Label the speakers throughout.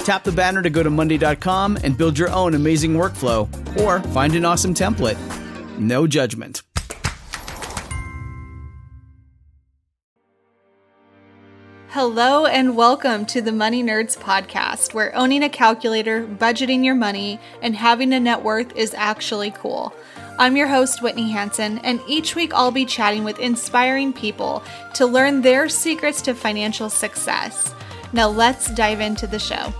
Speaker 1: Tap the banner to go to Monday.com and build your own amazing workflow or find an awesome template. No judgment.
Speaker 2: Hello and welcome to the Money Nerds podcast, where owning a calculator, budgeting your money, and having a net worth is actually cool. I'm your host, Whitney Hansen, and each week I'll be chatting with inspiring people to learn their secrets to financial success. Now let's dive into the show.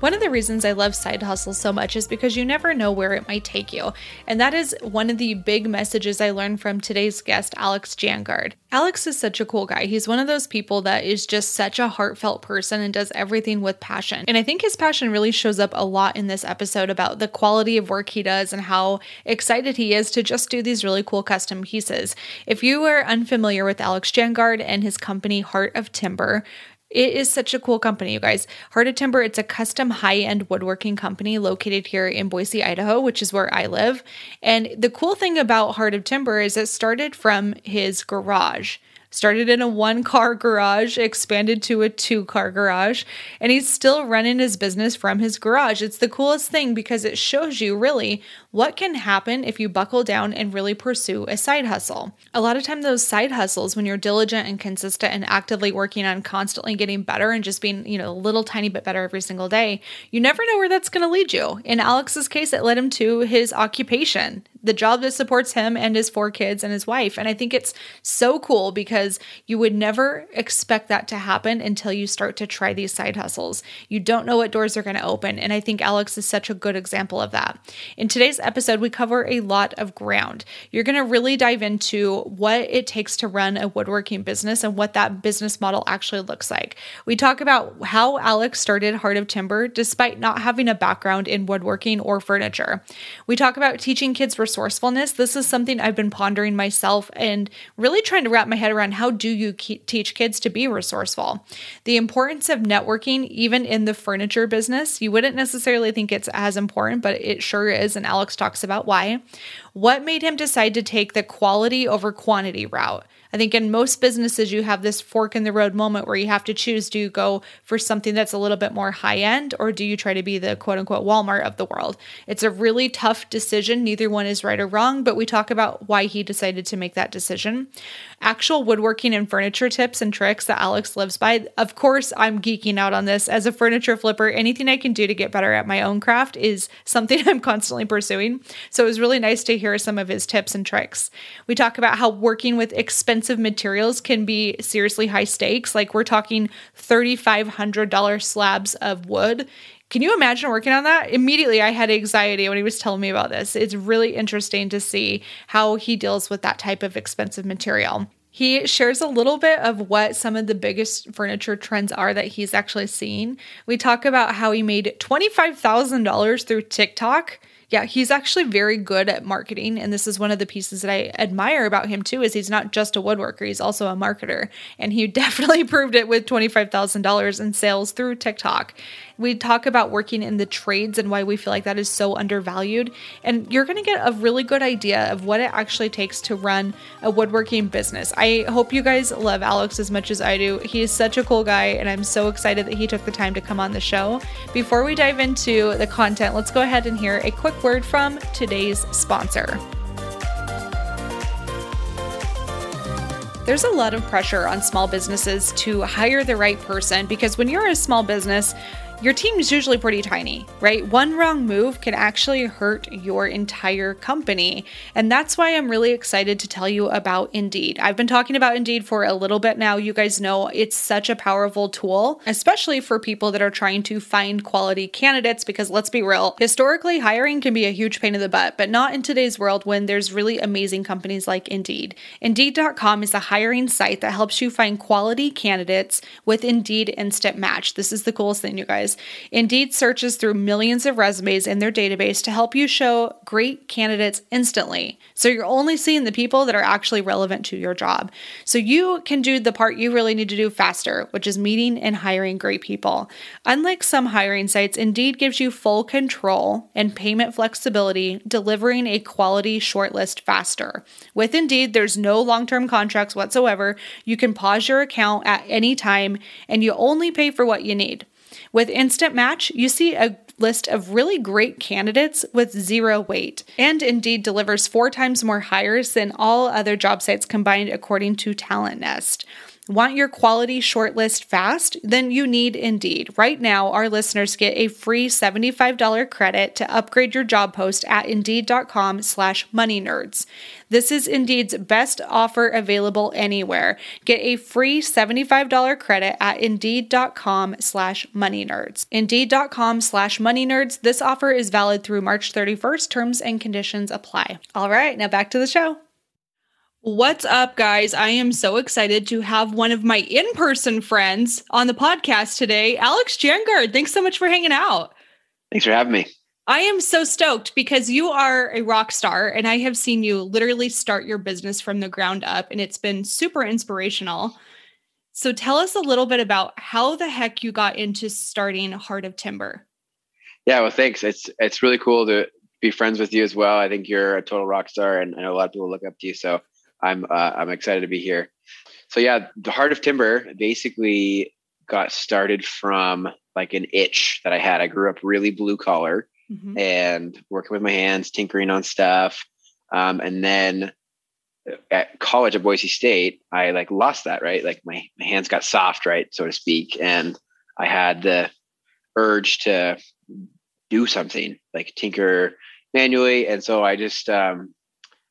Speaker 2: One of the reasons I love side hustles so much is because you never know where it might take you. And that is one of the big messages I learned from today's guest, Alex Jangard. Alex is such a cool guy. He's one of those people that is just such a heartfelt person and does everything with passion. And I think his passion really shows up a lot in this episode about the quality of work he does and how excited he is to just do these really cool custom pieces. If you are unfamiliar with Alex Jangard and his company Heart of Timber, it is such a cool company, you guys. Heart of Timber, it's a custom high end woodworking company located here in Boise, Idaho, which is where I live. And the cool thing about Heart of Timber is it started from his garage started in a one car garage, expanded to a two car garage, and he's still running his business from his garage. It's the coolest thing because it shows you really what can happen if you buckle down and really pursue a side hustle. A lot of time those side hustles when you're diligent and consistent and actively working on constantly getting better and just being, you know, a little tiny bit better every single day, you never know where that's going to lead you. In Alex's case, it led him to his occupation the job that supports him and his four kids and his wife. And I think it's so cool because you would never expect that to happen until you start to try these side hustles. You don't know what doors are going to open. And I think Alex is such a good example of that. In today's episode, we cover a lot of ground. You're going to really dive into what it takes to run a woodworking business and what that business model actually looks like. We talk about how Alex started Heart of Timber despite not having a background in woodworking or furniture. We talk about teaching kids resourcefulness. This is something I've been pondering myself and really trying to wrap my head around how do you teach kids to be resourceful? The importance of networking, even in the furniture business, you wouldn't necessarily think it's as important, but it sure is. And Alex talks about why. What made him decide to take the quality over quantity route? I think in most businesses, you have this fork in the road moment where you have to choose do you go for something that's a little bit more high end or do you try to be the quote unquote Walmart of the world? It's a really tough decision. Neither one is right or wrong, but we talk about why he decided to make that decision. Actual woodworking and furniture tips and tricks that Alex lives by. Of course, I'm geeking out on this. As a furniture flipper, anything I can do to get better at my own craft is something I'm constantly pursuing. So it was really nice to hear some of his tips and tricks. We talk about how working with expensive expensive materials can be seriously high stakes. Like we're talking $3,500 slabs of wood. Can you imagine working on that? Immediately, I had anxiety when he was telling me about this. It's really interesting to see how he deals with that type of expensive material. He shares a little bit of what some of the biggest furniture trends are that he's actually seen. We talk about how he made $25,000 through TikTok Yeah, he's actually very good at marketing. And this is one of the pieces that I admire about him too, is he's not just a woodworker, he's also a marketer. And he definitely proved it with $25,000 in sales through TikTok. We talk about working in the trades and why we feel like that is so undervalued. And you're going to get a really good idea of what it actually takes to run a woodworking business. I hope you guys love Alex as much as I do. He is such a cool guy, and I'm so excited that he took the time to come on the show. Before we dive into the content, let's go ahead and hear a quick word from today's sponsor. There's a lot of pressure on small businesses to hire the right person because when you're a small business, your team is usually pretty tiny, right? One wrong move can actually hurt your entire company. And that's why I'm really excited to tell you about Indeed. I've been talking about Indeed for a little bit now. You guys know it's such a powerful tool, especially for people that are trying to find quality candidates, because let's be real, historically, hiring can be a huge pain in the butt, but not in today's world when there's really amazing companies like Indeed. Indeed.com is a hiring site that helps you find quality candidates with Indeed Instant Match. This is the coolest thing, you guys. Indeed searches through millions of resumes in their database to help you show great candidates instantly. So you're only seeing the people that are actually relevant to your job. So you can do the part you really need to do faster, which is meeting and hiring great people. Unlike some hiring sites, Indeed gives you full control and payment flexibility, delivering a quality shortlist faster. With Indeed, there's no long term contracts whatsoever. You can pause your account at any time and you only pay for what you need. With Instant Match, you see a list of really great candidates with zero wait, and Indeed delivers four times more hires than all other job sites combined, according to Talent Nest. Want your quality shortlist fast? Then you need Indeed. Right now, our listeners get a free $75 credit to upgrade your job post at Indeed.com slash moneynerds. This is Indeed's best offer available anywhere. Get a free $75 credit at Indeed.com slash moneynerds. Indeed.com slash Money Nerds. This offer is valid through March 31st. Terms and conditions apply. All right, now back to the show. What's up, guys? I am so excited to have one of my in person friends on the podcast today, Alex Jangard. Thanks so much for hanging out.
Speaker 3: Thanks for having me.
Speaker 2: I am so stoked because you are a rock star, and I have seen you literally start your business from the ground up, and it's been super inspirational. So, tell us a little bit about how the heck you got into starting Heart of Timber.
Speaker 3: Yeah, well, thanks. It's it's really cool to be friends with you as well. I think you're a total rock star, and I know a lot of people look up to you. So I'm uh, I'm excited to be here. So yeah, the Heart of Timber basically got started from like an itch that I had. I grew up really blue collar mm-hmm. and working with my hands, tinkering on stuff, um, and then at college at Boise State, I like lost that right. Like my my hands got soft, right, so to speak, and I had the urge to do something like tinker manually, and so I just um,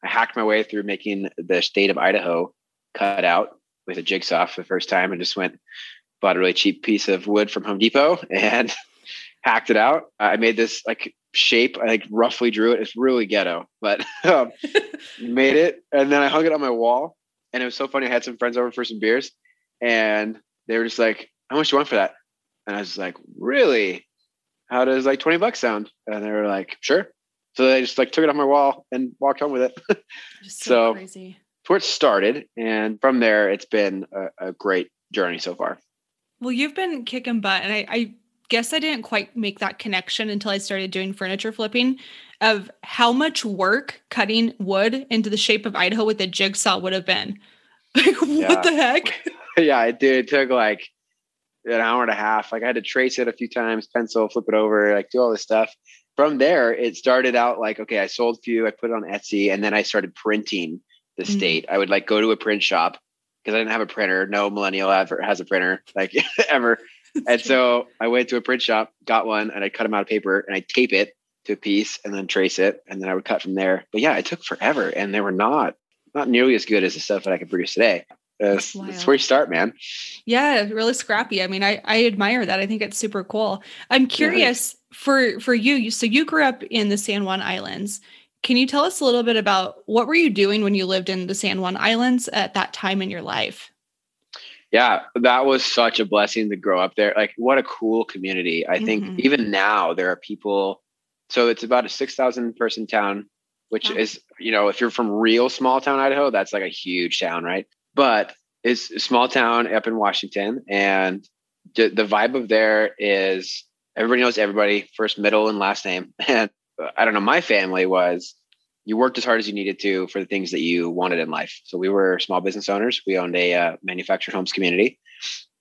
Speaker 3: I hacked my way through making the state of Idaho cut out with a jigsaw for the first time and just went bought a really cheap piece of wood from Home Depot and hacked it out. I made this like shape. I like roughly drew it. It's really ghetto, but um, made it. And then I hung it on my wall. And it was so funny. I had some friends over for some beers and they were just like, how much do you want for that? And I was like, really? How does like 20 bucks sound? And they were like, sure. So I just like took it off my wall and walked home with it.
Speaker 2: Just so, so crazy.
Speaker 3: Where it started. And from there, it's been a, a, great journey so far.
Speaker 2: Well, you've been kicking butt. And I, I guess I didn't quite make that connection until I started doing furniture flipping of how much work cutting wood into the shape of Idaho with a jigsaw would have been. Like, what yeah. the heck?
Speaker 3: yeah, it did. It took like an hour and a half. Like I had to trace it a few times, pencil, flip it over, like do all this stuff from there, it started out like, okay, I sold a few, I put it on Etsy, and then I started printing the mm-hmm. state. I would like go to a print shop because I didn't have a printer. No millennial ever has a printer, like ever. and so I went to a print shop, got one, and I cut them out of paper and I tape it to a piece and then trace it, and then I would cut from there. But yeah, it took forever, and they were not not nearly as good as the stuff that I could produce today. Uh, that's, that's, where you start, man.
Speaker 2: Yeah, really scrappy. I mean, I I admire that. I think it's super cool. I'm curious for for you, you so you grew up in the San Juan Islands. Can you tell us a little bit about what were you doing when you lived in the San Juan Islands at that time in your life?
Speaker 3: Yeah, that was such a blessing to grow up there. Like what a cool community. I think mm-hmm. even now there are people so it's about a 6,000 person town, which wow. is, you know, if you're from real small town Idaho, that's like a huge town, right? But it's a small town up in Washington. And the, the vibe of there is everybody knows everybody, first, middle, and last name. And I don't know, my family was you worked as hard as you needed to for the things that you wanted in life. So we were small business owners. We owned a uh, manufactured homes community.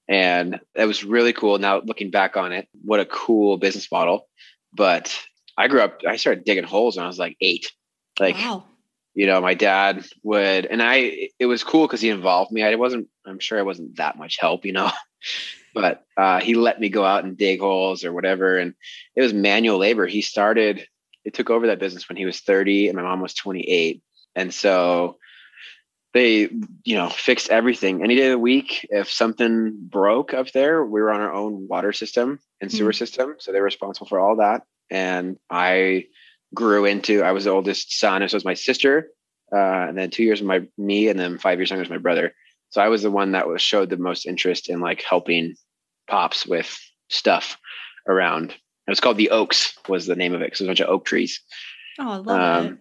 Speaker 3: And that was really cool. Now looking back on it, what a cool business model. But I grew up, I started digging holes when I was like eight. Like, wow. you know, my dad would, and I, it was cool because he involved me. I wasn't, I'm sure I wasn't that much help, you know, but uh, he let me go out and dig holes or whatever. And it was manual labor. He started, it took over that business when he was 30 and my mom was 28. And so they, you know, fixed everything any day of the week. If something broke up there, we were on our own water system and sewer mm-hmm. system. So they were responsible for all that and I grew into. I was the oldest son, and so was my sister, uh, and then two years of my me, and then five years younger was my brother. So I was the one that was showed the most interest in like helping pops with stuff around. It was called the Oaks was the name of it because it was a bunch of oak trees.
Speaker 2: Oh, I love um, it.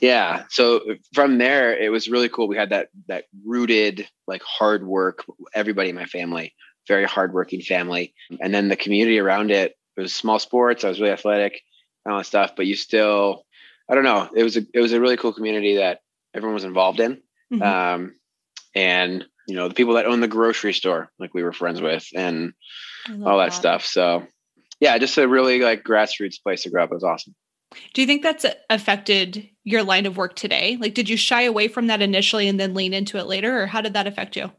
Speaker 3: Yeah. So from there, it was really cool. We had that that rooted like hard work. Everybody in my family, very hardworking family, and then the community around it it was small sports. I was really athletic and all that stuff, but you still, I don't know. It was a, it was a really cool community that everyone was involved in. Mm-hmm. Um, and you know, the people that own the grocery store, like we were friends with and all that, that stuff. So yeah, just a really like grassroots place to grow up. It was awesome.
Speaker 2: Do you think that's affected your line of work today? Like, did you shy away from that initially and then lean into it later, or how did that affect you?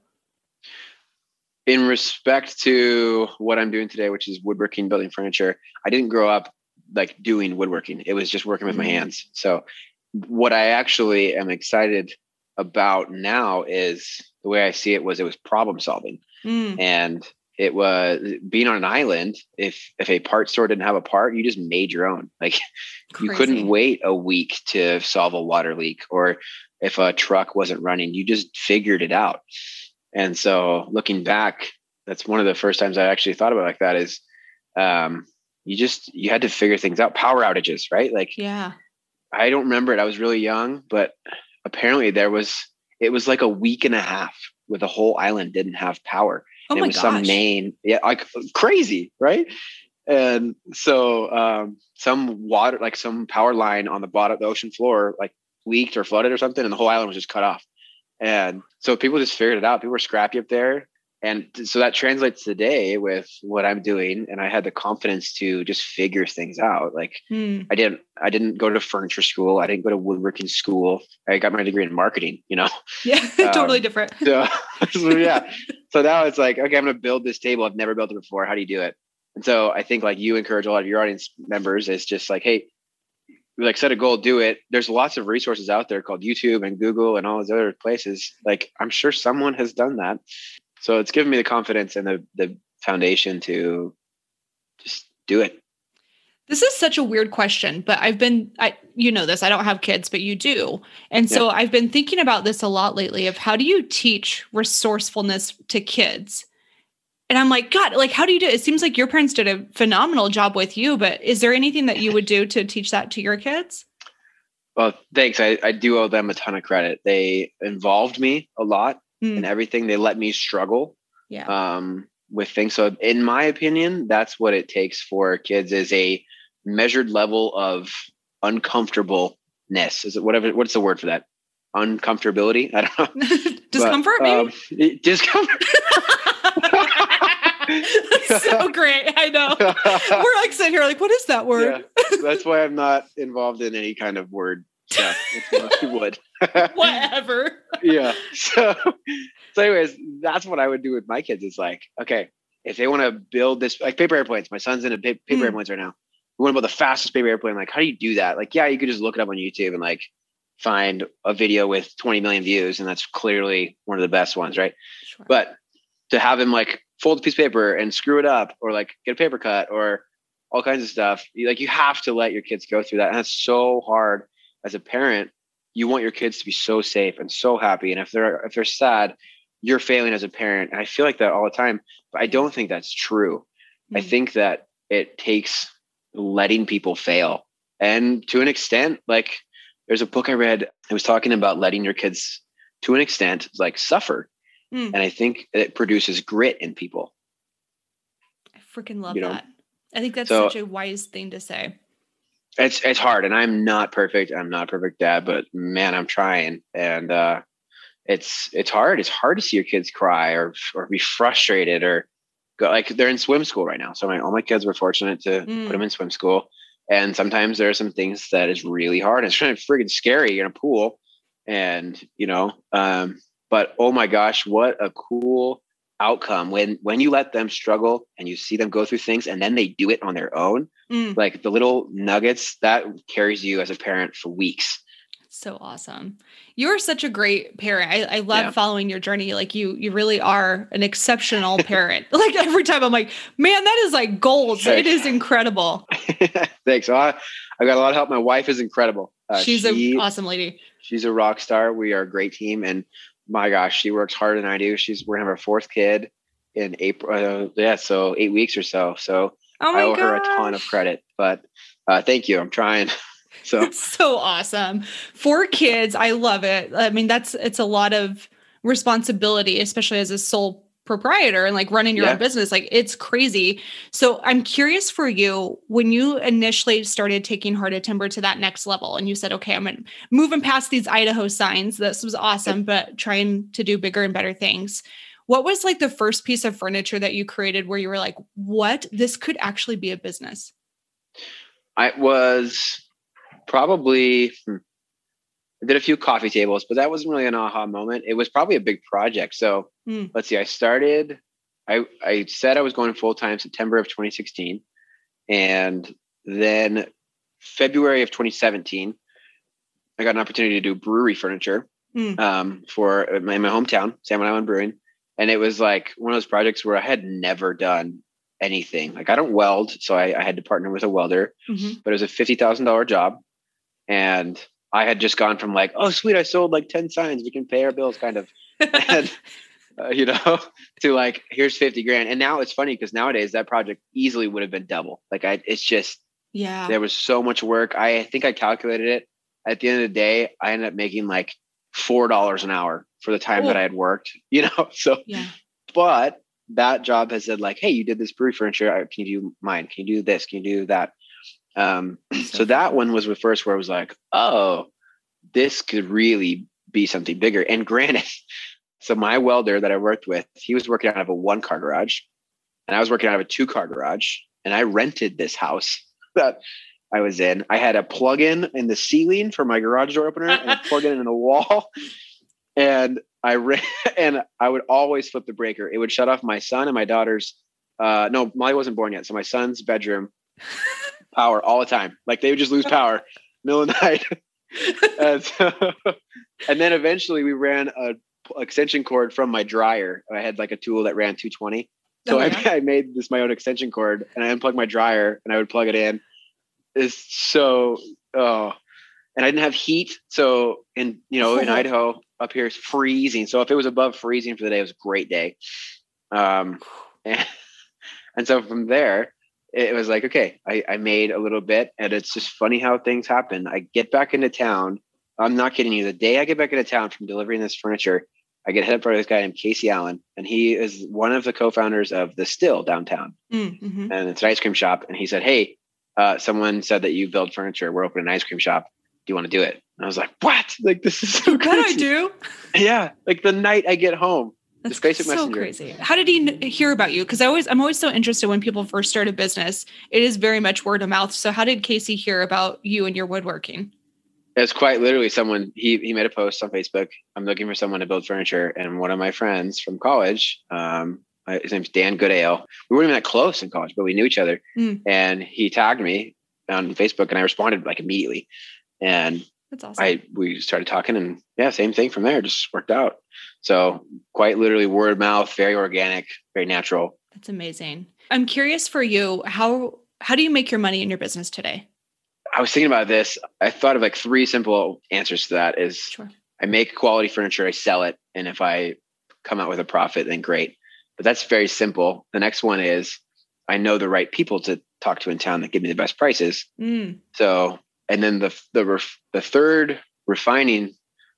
Speaker 3: in respect to what I'm doing today, which is woodworking, building furniture, I didn't grow up like doing woodworking. It was just working with my mm-hmm. hands. So what I actually am excited about now is the way I see it was it was problem solving. Mm. And it was being on an island. If if a part store didn't have a part, you just made your own. Like Crazy. you couldn't wait a week to solve a water leak, or if a truck wasn't running, you just figured it out. And so looking back, that's one of the first times I actually thought about like that is um, you just you had to figure things out. Power outages, right? Like
Speaker 2: yeah.
Speaker 3: I don't remember it. I was really young, but apparently there was it was like a week and a half where the whole island didn't have power.
Speaker 2: Oh my
Speaker 3: it was
Speaker 2: gosh.
Speaker 3: some main, yeah, like crazy, right? And so um, some water, like some power line on the bottom of the ocean floor, like leaked or flooded or something, and the whole island was just cut off. And so people just figured it out. People were scrappy up there. And so that translates today with what I'm doing. And I had the confidence to just figure things out. Like hmm. I didn't, I didn't go to furniture school. I didn't go to woodworking school. I got my degree in marketing, you know?
Speaker 2: Yeah. Um, totally different.
Speaker 3: So, so yeah. so now it's like, okay, I'm going to build this table. I've never built it before. How do you do it? And so I think like you encourage a lot of your audience members is just like, Hey, like set a goal, do it. There's lots of resources out there called YouTube and Google and all those other places. Like I'm sure someone has done that. So it's given me the confidence and the the foundation to just do it.
Speaker 2: This is such a weird question, but I've been I you know this, I don't have kids, but you do. And so yeah. I've been thinking about this a lot lately of how do you teach resourcefulness to kids? And I'm like, God, like, how do you do it? It seems like your parents did a phenomenal job with you, but is there anything that you would do to teach that to your kids?
Speaker 3: Well, thanks. I, I do owe them a ton of credit. They involved me a lot mm. in everything. They let me struggle
Speaker 2: yeah.
Speaker 3: um, with things. So in my opinion, that's what it takes for kids is a measured level of uncomfortableness. Is it whatever, what's the word for that? Uncomfortability? I don't know.
Speaker 2: discomfort, but, um,
Speaker 3: discomfort.
Speaker 2: so great. I know. We're like sitting here like, what is that word?
Speaker 3: Yeah, that's why I'm not involved in any kind of word stuff. You would.
Speaker 2: Whatever.
Speaker 3: yeah. So, so anyways, that's what I would do with my kids. Is like, okay, if they want to build this, like paper airplanes. My son's in a paper mm. airplanes right now. We want to build the fastest paper airplane. Like, how do you do that? Like, yeah, you could just look it up on YouTube and like find a video with 20 million views, and that's clearly one of the best ones, right? Sure. But to have him like fold a piece of paper and screw it up or like get a paper cut or all kinds of stuff. Like you have to let your kids go through that. And it's so hard as a parent. You want your kids to be so safe and so happy. And if they're if they're sad, you're failing as a parent. And I feel like that all the time. But I don't think that's true. Mm-hmm. I think that it takes letting people fail. And to an extent, like there's a book I read, it was talking about letting your kids to an extent like suffer. Mm. And I think it produces grit in people.
Speaker 2: I freaking love you know? that. I think that's so, such a wise thing to say.
Speaker 3: It's it's hard and I'm not perfect. I'm not a perfect dad, but man, I'm trying. And uh it's it's hard. It's hard to see your kids cry or or be frustrated or go like they're in swim school right now. So my all my kids were fortunate to mm. put them in swim school. And sometimes there are some things that is really hard. It's kind of friggin' scary. You're in a pool, and you know, um, but oh my gosh, what a cool outcome when when you let them struggle and you see them go through things and then they do it on their own. Mm. Like the little nuggets that carries you as a parent for weeks
Speaker 2: so awesome. You're such a great parent. I, I love yeah. following your journey. Like you, you really are an exceptional parent. like every time I'm like, man, that is like gold. It is incredible.
Speaker 3: Thanks. I, I got a lot of help. My wife is incredible.
Speaker 2: Uh, she's she, an awesome lady.
Speaker 3: She's a rock star. We are a great team. And my gosh, she works harder than I do. She's, we're gonna have our fourth kid in April. Uh, yeah. So eight weeks or so. So oh I owe gosh. her a ton of credit, but uh, thank you. I'm trying. So
Speaker 2: so awesome. Four kids, I love it. I mean, that's it's a lot of responsibility, especially as a sole proprietor and like running your yeah. own business like it's crazy so i'm curious for you when you initially started taking heart of timber to that next level and you said okay i'm moving past these idaho signs this was awesome but trying to do bigger and better things what was like the first piece of furniture that you created where you were like what this could actually be a business
Speaker 3: i was probably hmm, I did a few coffee tables, but that wasn't really an aha moment. It was probably a big project. So mm. let's see, I started, I, I said I was going full time September of 2016. And then February of 2017, I got an opportunity to do brewery furniture mm. um, for uh, my, my hometown, San Juan Island Brewing. And it was like one of those projects where I had never done anything. Like I don't weld, so I, I had to partner with a welder, mm-hmm. but it was a fifty thousand dollar job and I had just gone from like, oh sweet, I sold like ten signs, we can pay our bills, kind of, and, uh, you know, to like here's fifty grand. And now it's funny because nowadays that project easily would have been double. Like I, it's just
Speaker 2: yeah,
Speaker 3: there was so much work. I think I calculated it. At the end of the day, I ended up making like four dollars an hour for the time that I had worked. You know, so yeah. But that job has said like, hey, you did this brewery furniture. Can you do mine? Can you do this? Can you do that? Um, so that one was the first where I was like, oh, this could really be something bigger. And granted, so my welder that I worked with, he was working out of a one car garage and I was working out of a two car garage. And I rented this house that I was in. I had a plug in in the ceiling for my garage door opener and a plug in in the wall. And I ran and I would always flip the breaker. It would shut off my son and my daughter's uh no, Molly wasn't born yet. So my son's bedroom power all the time. Like they would just lose power middle of the night. and, so, and, then eventually we ran a extension cord from my dryer. I had like a tool that ran 220. So oh, yeah. I, I, made this my own extension cord and I unplugged my dryer and I would plug it in. It's so oh and I didn't have heat. So in you know, in Idaho up here it's freezing. So if it was above freezing for the day, it was a great day. Um and, and so from there, it was like, okay, I, I made a little bit and it's just funny how things happen. I get back into town. I'm not kidding you. The day I get back into town from delivering this furniture, I get hit up by this guy named Casey Allen, and he is one of the co-founders of the STIL downtown, mm, mm-hmm. and it's an ice cream shop. And he said, "Hey, uh, someone said that you build furniture. We're opening an ice cream shop. Do you want to do it?" And I was like, "What? Like this is so
Speaker 2: good. I do."
Speaker 3: Yeah, like the night I get home,
Speaker 2: that's Facebook so Messenger. crazy. How did he hear about you? Because I always, I'm always so interested when people first start a business. It is very much word of mouth. So how did Casey hear about you and your woodworking?
Speaker 3: It's quite literally someone. He he made a post on Facebook. I'm looking for someone to build furniture, and one of my friends from college, um, his name's Dan Goodale. We weren't even that close in college, but we knew each other. Mm. And he tagged me on Facebook, and I responded like immediately. And
Speaker 2: that's awesome.
Speaker 3: I we started talking, and yeah, same thing from there. Just worked out. So quite literally word of mouth, very organic, very natural.
Speaker 2: That's amazing. I'm curious for you, how how do you make your money in your business today?
Speaker 3: I was thinking about this. I thought of like three simple answers to that is sure. I make quality furniture, I sell it, and if I come out with a profit, then great. But that's very simple. The next one is I know the right people to talk to in town that give me the best prices.
Speaker 2: Mm.
Speaker 3: So, and then the the ref, the third refining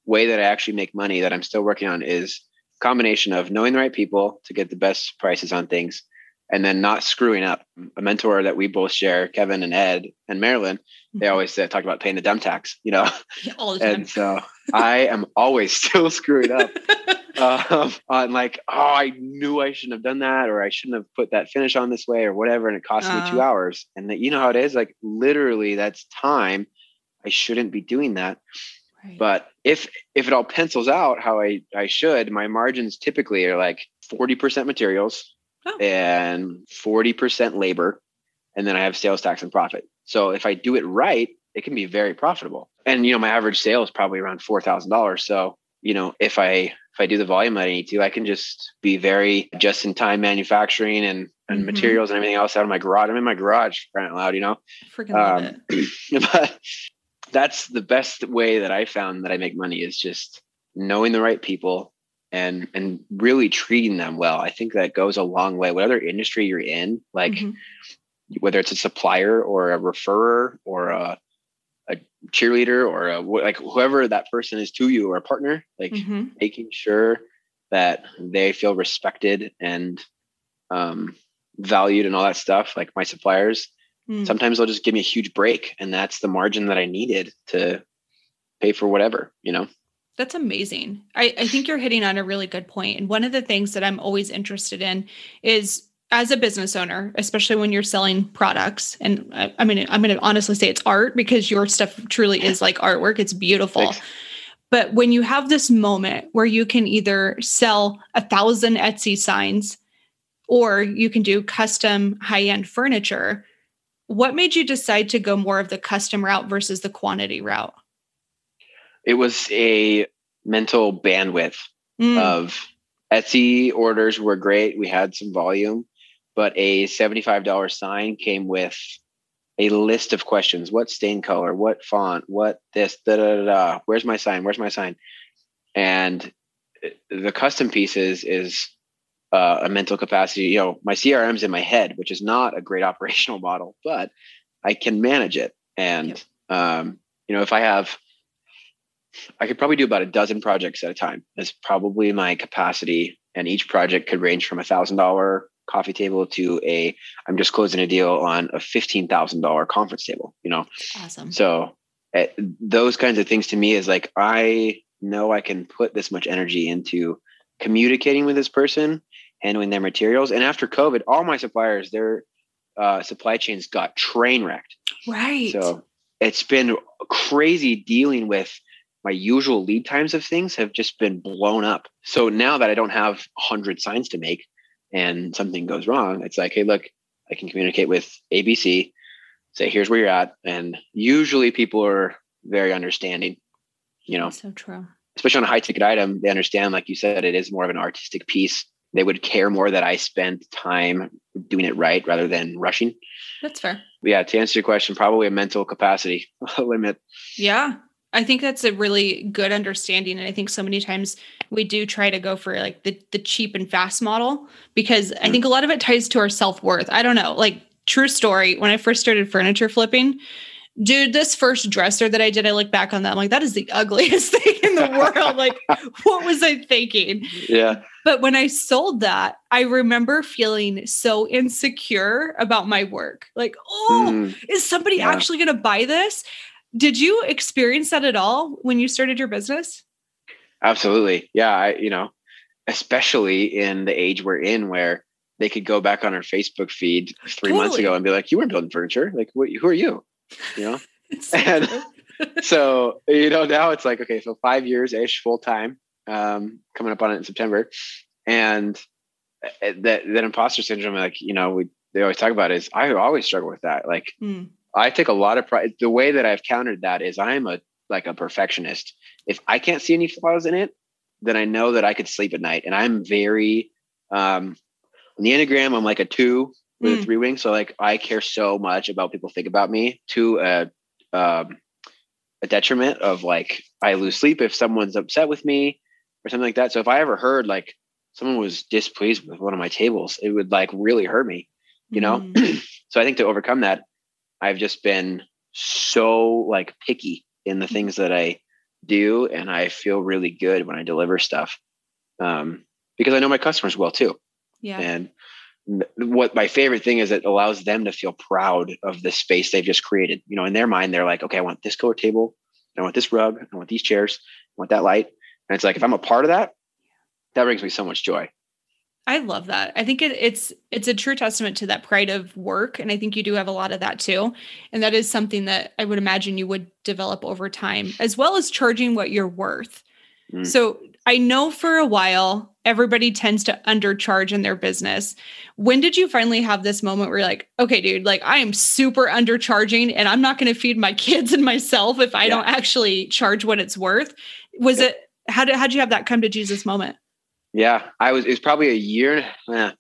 Speaker 3: way that I actually make money that I'm still working on is combination of knowing the right people to get the best prices on things and then not screwing up. A mentor that we both share, Kevin and Ed and Marilyn, they
Speaker 2: Mhm.
Speaker 3: always uh, talk about paying the dumb tax, you know.
Speaker 2: All the time.
Speaker 3: And so I am always still screwing up um, on like, oh, I knew I shouldn't have done that, or I shouldn't have put that finish on this way, or whatever, and it cost me two
Speaker 2: Uh.
Speaker 3: hours. And that you know how it is, like literally, that's time. I shouldn't be doing that.
Speaker 2: Right.
Speaker 3: But if if it all pencils out how I I should, my margins typically are like forty percent materials
Speaker 2: Oh.
Speaker 3: and forty percent labor, and then I have sales tax and profit. So if I do it right, it can be very profitable. And you know, my average sale is probably around four thousand dollars. So you know, if I if I do the volume that I need to, I can just be very just in time manufacturing and and
Speaker 2: Mhm.
Speaker 3: materials and everything else out of my garage. I'm in my garage, crying out loud, you know.
Speaker 2: Freaking love
Speaker 3: um,
Speaker 2: it.
Speaker 3: but that's the best way that I found that I make money is just knowing the right people and and really treating them well. I think that goes a long way. Whatever industry you're in, like
Speaker 2: Mhm.
Speaker 3: whether it's a supplier or a referrer or a a cheerleader or a, like whoever that person is to you or a partner, like
Speaker 2: Mhm.
Speaker 3: making sure that they feel respected and um, valued and all that stuff. Like my suppliers,
Speaker 2: Mm.
Speaker 3: sometimes they'll just give me a huge break and that's the margin that i needed to pay for whatever you know
Speaker 2: That's amazing. I, I think you're hitting on a really good point. And one of the things that I'm always interested in is as a business owner, especially when you're selling products, and I, I mean, I'm going to honestly say it's art because your stuff truly is like artwork. It's beautiful.
Speaker 3: Thanks.
Speaker 2: But when you have this moment where you can either sell a thousand Etsy signs or you can do custom high end furniture, what made you decide to go more of the custom route versus the quantity route?
Speaker 3: it was a mental bandwidth
Speaker 2: Mm,
Speaker 3: of etsy orders were great. We had some volume but a $75 sign came with a list of questions. What stain color? What font? What this? Da da da, da. where's my sign? Where's my sign? And the custom pieces is uh, a mental capacity you know my crm's in my head which is not a great operational model but i can manage it. And um, you know if i have i could probably do about a dozen projects at a time. That's probably my capacity. And each project could range from a thousand dollar coffee table to a i'm just closing a deal on a $15000 conference table you know?
Speaker 2: Awesome.
Speaker 3: so uh, those kinds of things to me is like I know I can put this much energy into communicating with this person, handling their materials. And after COVID, all my suppliers, their uh, supply chains got train wrecked.
Speaker 2: Right.
Speaker 3: So it's been crazy dealing with my usual lead times of things have just been blown up. So now that I don't have 100 signs to make and something goes wrong, it's like, hey, look, I can communicate with ABC, say, here's where you're at. And usually people are very understanding, you know,
Speaker 2: so true.
Speaker 3: especially on a high ticket item, they understand, like you said, it is more of an artistic piece. They would care more that I spend time doing it right rather than rushing.
Speaker 2: That's fair.
Speaker 3: Yeah, to answer your question, probably a mental capacity limit.
Speaker 2: Yeah. I think that's a really good understanding. And I think so many times we do try to go for like the, the cheap and fast model because I
Speaker 3: Mm.
Speaker 2: think a lot of it ties to our self worth. I don't know. Like, true story, when I first started furniture flipping, dude, this first dresser that I did, I look back on that. I'm like, that is the ugliest thing in the world. like, what was I thinking?
Speaker 3: Yeah.
Speaker 2: But when I sold that, I remember feeling so insecure about my work. Like, oh,
Speaker 3: Mm.
Speaker 2: is somebody
Speaker 3: Yeah.
Speaker 2: actually going to buy this? Did you experience that at all when you started your business?
Speaker 3: Absolutely. Yeah. I, you know, especially in the age we're in where they could go back on our Facebook feed three months ago and be like, you weren't building furniture. Like, what, who are you? You know? And- so, you know, now it's like, okay, so five years ish full time, um, coming up on it in September. And uh, that, that imposter syndrome, like, you know, we, they always talk about is I always struggle with that. Like,
Speaker 2: Hmm.
Speaker 3: I take a lot of pride. The way that I've countered that is I'm a like a perfectionist. If I can't see any flaws in it, then I know that I could sleep at night. And I'm very um on the Enneagram, I'm like a two with a
Speaker 2: Mm.
Speaker 3: three wing. So like I care so much about people think about me to a um a detriment of like I lose sleep if someone's upset with me or something like that. So if I ever heard like someone was displeased with one of my tables, it would like really hurt me. you know? Mm. so I think to overcome that, I've just been so like picky in the things that I do. And I feel really good when I deliver stuff. Um, because I know my customers well too.
Speaker 2: Yeah.
Speaker 3: And what my favorite thing is it allows them to feel proud of the space they've just created. You know, in their mind, they're like, okay, I want this color table, I want this rug, I want these chairs, I want that light. And it's like if I'm a part of that, that brings me so much joy.
Speaker 2: I love that. I think it, it's it's a true testament to that pride of work, and I think you do have a lot of that too. And that is something that I would imagine you would develop over time, as well as charging what you're worth. Mm. So I know for a while everybody tends to undercharge in their business. When did you finally have this moment where you're like, okay, dude, like I am super undercharging and I'm not going to feed my kids and myself if I yeah. don't actually charge what it's worth? Was yeah. it how did how'd you have that come to Jesus moment?
Speaker 3: Yeah, I was. It was probably a year, eh, year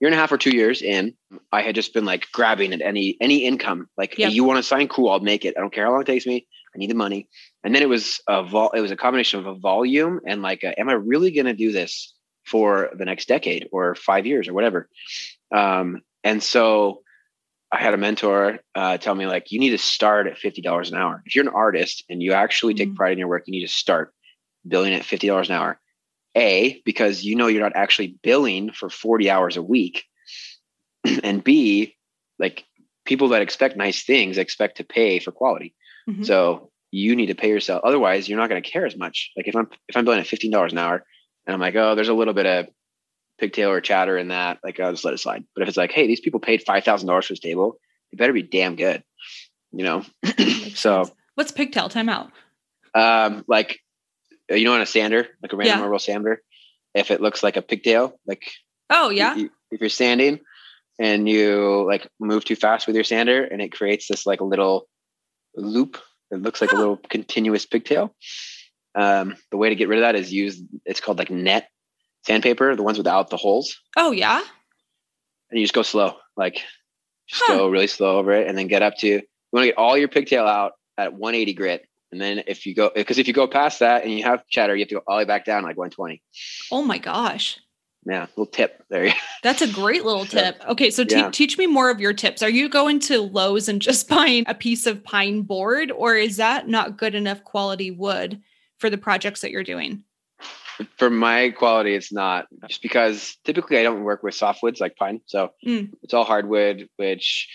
Speaker 3: and a half or two years in. I had just been like grabbing at any any income. Like, yep. hey, you want to sign? Cool, I'll make it. I don't care how long it takes me. I need the money. And then it was a vol. It was a combination of a volume and like, a, am I really going to do this for the next decade or five years or whatever? Um, and so I had a mentor uh, tell me like, you need to start at fifty dollars an hour. If you're an artist and you actually take mm-hmm. pride in your work, you need to start billing at fifty dollars an hour. A, because you know you're not actually billing for 40 hours a week. and B, like people that expect nice things expect to pay for quality. Mm-hmm. So you need to pay yourself. Otherwise, you're not going to care as much. Like if I'm if I'm billing at fifteen dollars an hour, and I'm like, oh, there's a little bit of pigtail or chatter in that, like I'll just let it slide. But if it's like, hey, these people paid five thousand dollars for this table, it better be damn good, you know. so
Speaker 2: what's pigtail? timeout?
Speaker 3: Um, like uh, you know, on a sander, like a random yeah. orbital sander, if it looks like a pigtail, like
Speaker 2: oh yeah,
Speaker 3: you, if you're sanding and you like move too fast with your sander, and it creates this like little loop it looks like a little continuous pigtail. Um, the way to get rid of that is use it's called like net sandpaper, the ones without the holes.
Speaker 2: Oh yeah.
Speaker 3: And you just go slow, like just huh. go really slow over it, and then get up to you want to get all your pigtail out at 180 grit. And then if you go, because if you go past that and you have chatter, you have to go all the way back down like 120.
Speaker 2: Oh my gosh
Speaker 3: yeah, little tip there.
Speaker 2: That's a great little tip. Okay, so te- yeah. teach me more of your tips. Are you going to Lowe's and just buying a piece of pine board, or is that not good enough quality wood for the projects that you're doing?
Speaker 3: For my quality, it's not just because typically I don't work with softwoods like pine, so mm. it's all hardwood, which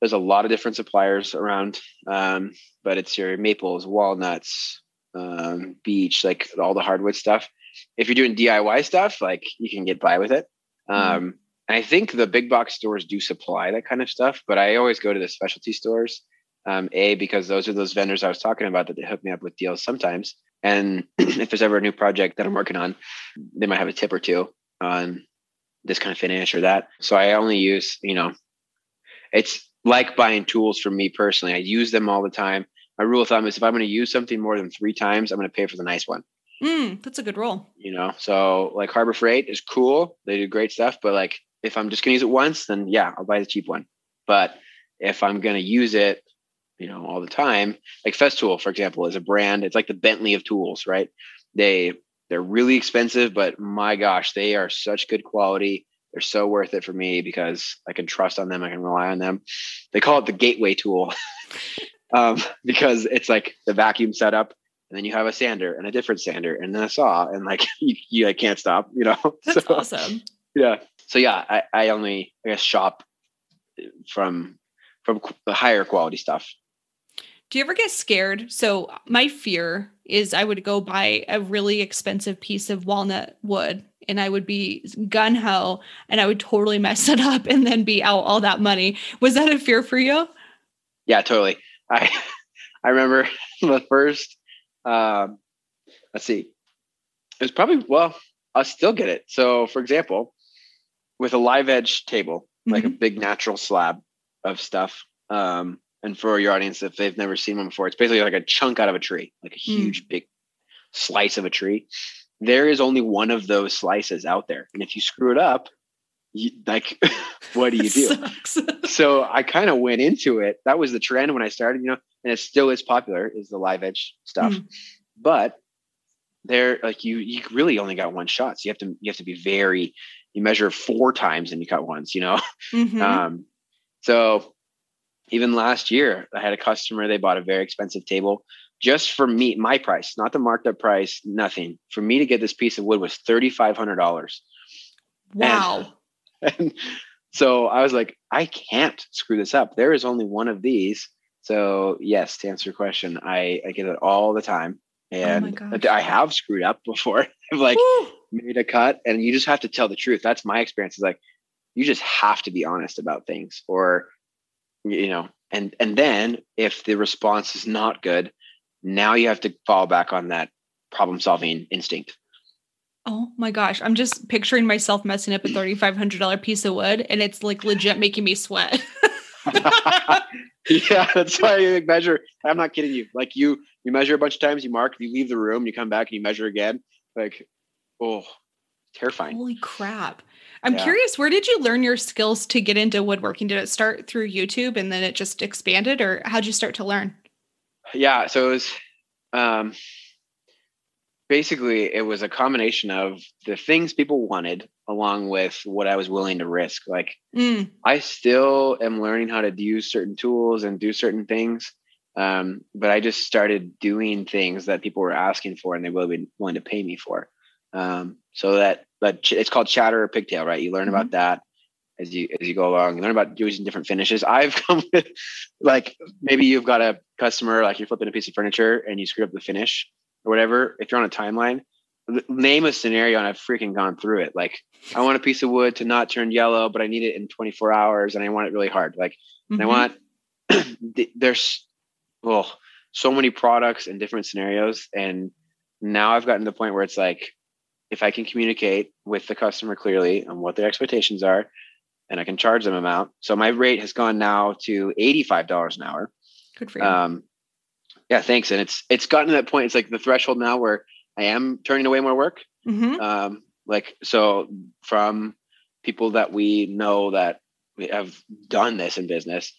Speaker 3: there's a lot of different suppliers around. Um, but it's your maples, walnuts, um, beech, like all the hardwood stuff if you're doing DIY stuff, like you can get by with it. Mm-hmm. Um, and I think the big box stores do supply that kind of stuff, but I always go to the specialty stores. Um, a because those are those vendors I was talking about that they hook me up with deals sometimes. And if there's ever a new project that I'm working on, they might have a tip or two on this kind of finish or that. So I only use, you know, it's like buying tools for me personally. I use them all the time. My rule of thumb is if I'm going to use something more than three times, I'm going to pay for the nice one.
Speaker 2: Mm, that's a good role.
Speaker 3: You know, so like Harbor Freight is cool. They do great stuff, but like if I'm just gonna use it once, then yeah, I'll buy the cheap one. But if I'm gonna use it, you know, all the time, like Festool, for example, is a brand. It's like the Bentley of tools, right? They they're really expensive, but my gosh, they are such good quality. They're so worth it for me because I can trust on them. I can rely on them. They call it the gateway tool um, because it's like the vacuum setup and then you have a sander and a different sander and then a saw and like you, you I can't stop, you know.
Speaker 2: That's so, awesome.
Speaker 3: Yeah. So yeah, I, I only I guess shop uh, from from the higher quality stuff.
Speaker 2: Do you ever get scared? So my fear is I would go buy a really expensive piece of walnut wood and I would be gun ho and I would totally mess it up and then be out all that money. Was that a fear for you?
Speaker 3: Yeah, totally. I I remember the first um, let's see. It's probably well, I'll still get it. So, for example, with a live edge table, mm-hmm. like a mm-hmm. big natural slab of stuff. Um, and for your audience, if they've never seen one before, it's basically like a chunk out of a tree, like a mm. huge, mm. big slice of a tree. There is only one of those slices out there, and if you screw it up, like, what do you do? so I kind of went into it. That was the trend when I started, you know, and it still is popular is the live edge stuff mm. but there like you you really only got one shot so you have to you have to be very you measure four times and you cut once, you know?
Speaker 2: Mhm.
Speaker 3: Um, so even last year, I had a customer, they bought a very expensive table just for me, my price, not the marked up price, nothing. For me to get this piece of wood was $3,500.
Speaker 2: wow.
Speaker 3: And so I was like, I can't screw this up. There is only one of these. So yes, to answer your question, I, I get it all the time. Oh and
Speaker 2: gosh.
Speaker 3: I have screwed up before. I've like
Speaker 2: Woo.
Speaker 3: made a cut and you just have to tell the truth. That's my experience is like, you just have to be honest about things or, you know, and, and then if the response is not good, now you have to fall back on that problem solving instinct.
Speaker 2: Oh my gosh. I'm just picturing myself messing up a $3,500 piece of wood and it's like legit making me sweat.
Speaker 3: yeah, that's why you measure. I'm not kidding you. Like you, you measure a bunch of times, you mark, you leave the room, you come back and you measure again. Like, oh, terrifying.
Speaker 2: Holy crap. I'm
Speaker 3: Yeah.
Speaker 2: curious, where did you learn your skills to get into woodworking? Did it start through YouTube and then it just expanded, or how'd you start to learn?
Speaker 3: Yeah, so it was um, basically it was a combination of the things people wanted along with what I was willing to risk. Like
Speaker 2: Mm,
Speaker 3: I still am learning how to use certain tools and do certain things. Um, but I just started doing things that people were asking for and they were really willing to pay me for. Um, so that, but ch- it's called chatter or pigtail, right? You learn about that as you, as you go along, you learn about using different finishes. I've come with like, maybe you've got a customer, like you're flipping a piece of furniture and you screw up the finish or whatever. If you're on a timeline, name a scenario and I've freaking gone through it. Like I want a piece of wood to not turn yellow, but I need it in 24 hours and I want it really hard. Like and I want there's well so many products and different scenarios and now I've gotten to the point where it's like if I can communicate with the customer clearly on what their expectations are and I can charge them amount. So my rate has gone now to $85 an hour.
Speaker 2: Good for you.
Speaker 3: Um yeah, thanks. And it's it's gotten to that point. It's like the threshold now where I am turning away more work
Speaker 2: Mhm.
Speaker 3: um, like so from people that we know that we have done this in business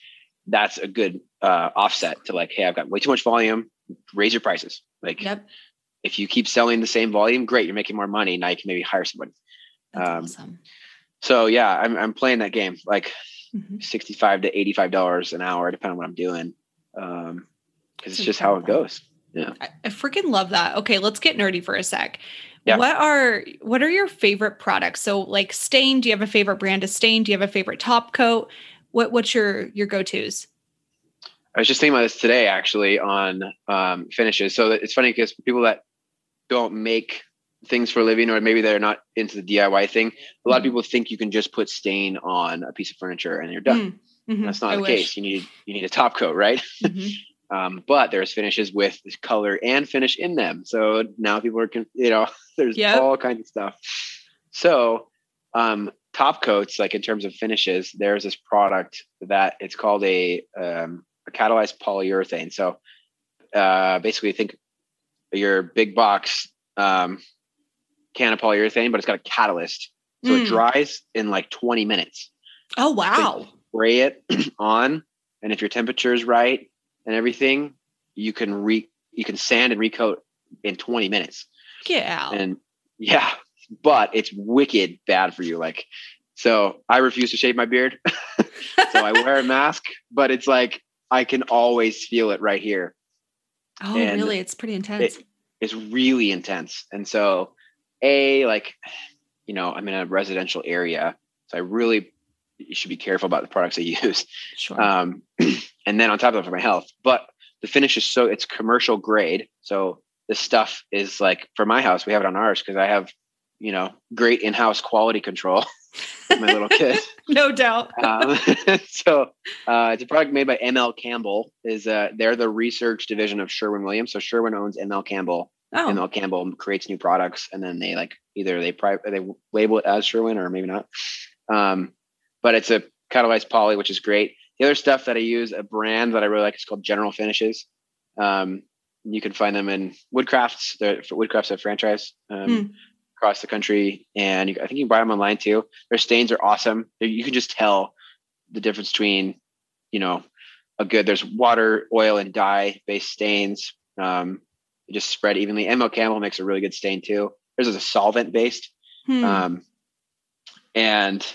Speaker 3: that's a good uh, offset to like hey i've got way too much volume raise your prices like
Speaker 2: Yep.
Speaker 3: if you keep selling the same volume great you're making more money now you can maybe hire somebody um,
Speaker 2: awesome.
Speaker 3: so yeah i'm, I'm playing that game like
Speaker 2: Mhm.
Speaker 3: 65 to 85 dollars an hour depending on what i'm doing um it's just how it goes
Speaker 2: I, I freaking love that. Okay, let's get nerdy for a sec.
Speaker 3: Yeah.
Speaker 2: What are what are your favorite products? So like stain, do you have a favorite brand of stain? Do you have a favorite top coat? What what's your your go-tos?
Speaker 3: I was just thinking about this today actually on um, finishes. So it's funny because people that don't make things for a living or maybe they're not into the DIY thing, a lot of
Speaker 2: Mhm.
Speaker 3: people think you can just put stain on a piece of furniture and you're done.
Speaker 2: Mm, mhm,
Speaker 3: That's not
Speaker 2: I
Speaker 3: the
Speaker 2: wish.
Speaker 3: case. You need you need a top coat, right?
Speaker 2: Mhm.
Speaker 3: Um, but there's finishes with color and finish in them. So now people are, you know, there's
Speaker 2: Yep.
Speaker 3: all kinds of stuff. So um, top coats, like in terms of finishes, there's this product that it's called a, um, a catalyzed polyurethane. So uh, basically, think your big box um, can of polyurethane, but it's got a catalyst. So
Speaker 2: Mm.
Speaker 3: it dries in like 20 minutes
Speaker 2: Oh wow.
Speaker 3: spray it on and if your temperature is right and everything you can re you can sand and recoat in 20 minutes
Speaker 2: Get out.
Speaker 3: and yeah but it's wicked bad for you like so i refuse to shave my beard so i wear a mask but it's like i can always feel it right here
Speaker 2: oh
Speaker 3: and
Speaker 2: really? It's pretty intense.
Speaker 3: it's really intense and so a like you know i'm in a residential area so i really you should be careful about the products i use
Speaker 2: sure.
Speaker 3: um, and then on top of that for my health. But the finish is so it's commercial grade. So the stuff is like for my house, we have it on ours because I have, you know, great in-house quality control. my little kid.
Speaker 2: no doubt.
Speaker 3: Um, so uh, it's a product made by ML Campbell. Is uh, they're the research division of Sherwin Williams. So Sherwin owns ML Campbell.
Speaker 2: Oh,
Speaker 3: ML Campbell creates new products, and then they like either they pri- they label it as Sherwin or maybe not. Um, but it's a catalyzed poly, which is great. The other stuff that I use, a brand that I really like, is called General Finishes. Um, you can find them in Woodcrafts. They're Woodcrafts a franchise um,
Speaker 2: Hmm.
Speaker 3: across the country, and you, I think you can buy them online too. Their stains are awesome. You can just tell the difference between, you know, a good. There's water, oil, and dye based stains. Um, they just spread evenly. ML Campbell makes a really good stain too. Theirs is a solvent based.
Speaker 2: hmm.
Speaker 3: Um, and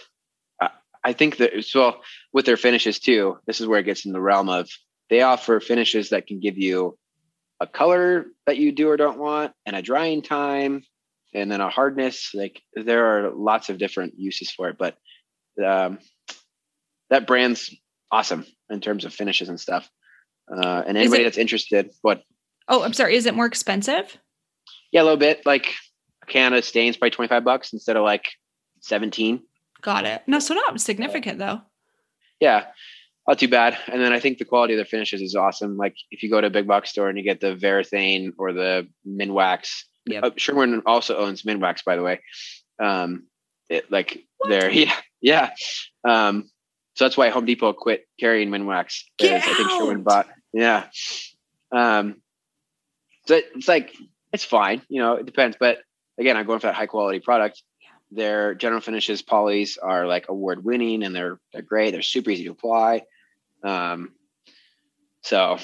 Speaker 3: I, think that so with their finishes too. This is where it gets in the realm of they offer finishes that can give you a color that you do or don't want, and a drying time, and then a hardness. Like there are lots of different uses for it, but um, that brand's awesome in terms of finishes and stuff. Uh, and anybody it, that's interested, what?
Speaker 2: Oh, I'm sorry. Is it more expensive?
Speaker 3: Yeah, a little bit. Like a can of stains, probably 25 bucks instead of like 17.
Speaker 2: Got it. No, so not significant though.
Speaker 3: Yeah, not too bad. And then I think the quality of their finishes is awesome. Like if you go to a big box store and you get the Varathane or the Minwax, yep. uh, Sherwin also owns Minwax, by the way. Um, it like what? they're yeah yeah. Um, so that's why Home Depot quit carrying Minwax.
Speaker 2: Get
Speaker 3: I think Sherwin bought yeah. Um, so it's like it's fine, you know, it depends. But again, I'm going for that high quality product. Their general finishes polys are like award winning and they're they're great. They're super easy to apply. Um, so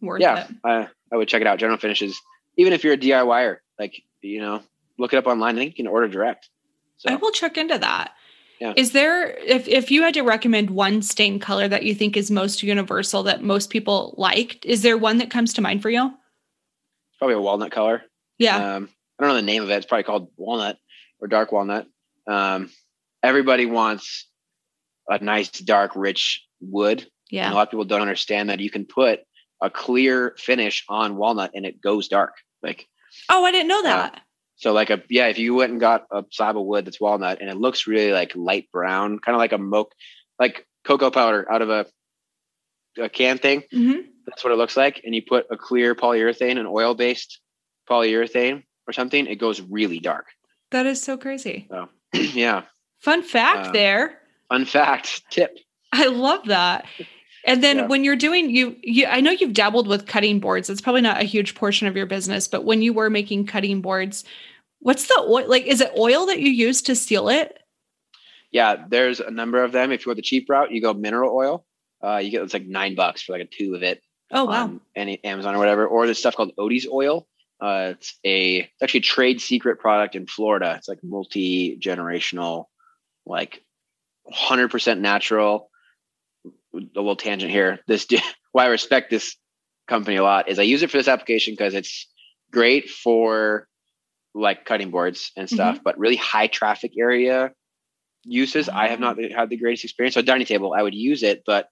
Speaker 2: Worth
Speaker 3: yeah. I, I would check it out. General finishes, even if you're a DIYer, like you know, look it up online. I think you can order direct.
Speaker 2: So. I will check into that.
Speaker 3: Yeah.
Speaker 2: Is there if if you had to recommend one stain color that you think is most universal that most people liked, is there one that comes to mind for you?
Speaker 3: Probably a walnut color.
Speaker 2: Yeah.
Speaker 3: Um, I don't know the name of it. It's probably called walnut or dark walnut. Um, everybody wants a nice, dark, rich wood.
Speaker 2: Yeah.
Speaker 3: And a lot of people don't understand that you can put a clear finish on walnut and it goes dark. Like,
Speaker 2: oh, I didn't know that. Uh,
Speaker 3: so like a yeah, if you went and got a slab of wood that's walnut and it looks really like light brown, kind of like a moke, like cocoa powder out of a a can thing.
Speaker 2: Mm-hmm.
Speaker 3: That's what it looks like. And you put a clear polyurethane, an oil based polyurethane or something, it goes really dark.
Speaker 2: That is so crazy.
Speaker 3: So yeah.
Speaker 2: Fun fact uh, there.
Speaker 3: Fun fact tip.
Speaker 2: I love that. And then yeah. when you're doing you you I know you've dabbled with cutting boards. It's probably not a huge portion of your business, but when you were making cutting boards, what's the oil like is it oil that you use to seal it?
Speaker 3: Yeah, there's a number of them. If you go the cheap route, you go mineral oil. Uh, you get it's like nine bucks for like a tube of it.
Speaker 2: Oh wow!
Speaker 3: any Amazon or whatever, or there's stuff called Odie's oil. Uh, it's a it's actually a trade secret product in Florida. It's like multi generational, like 100% natural a little tangent here. This why I respect this company a lot is I use it for this application because it's great for like cutting boards and stuff, mm-hmm. but really high traffic area uses. I have not mm. had the greatest experience. So dining table, I would use it, but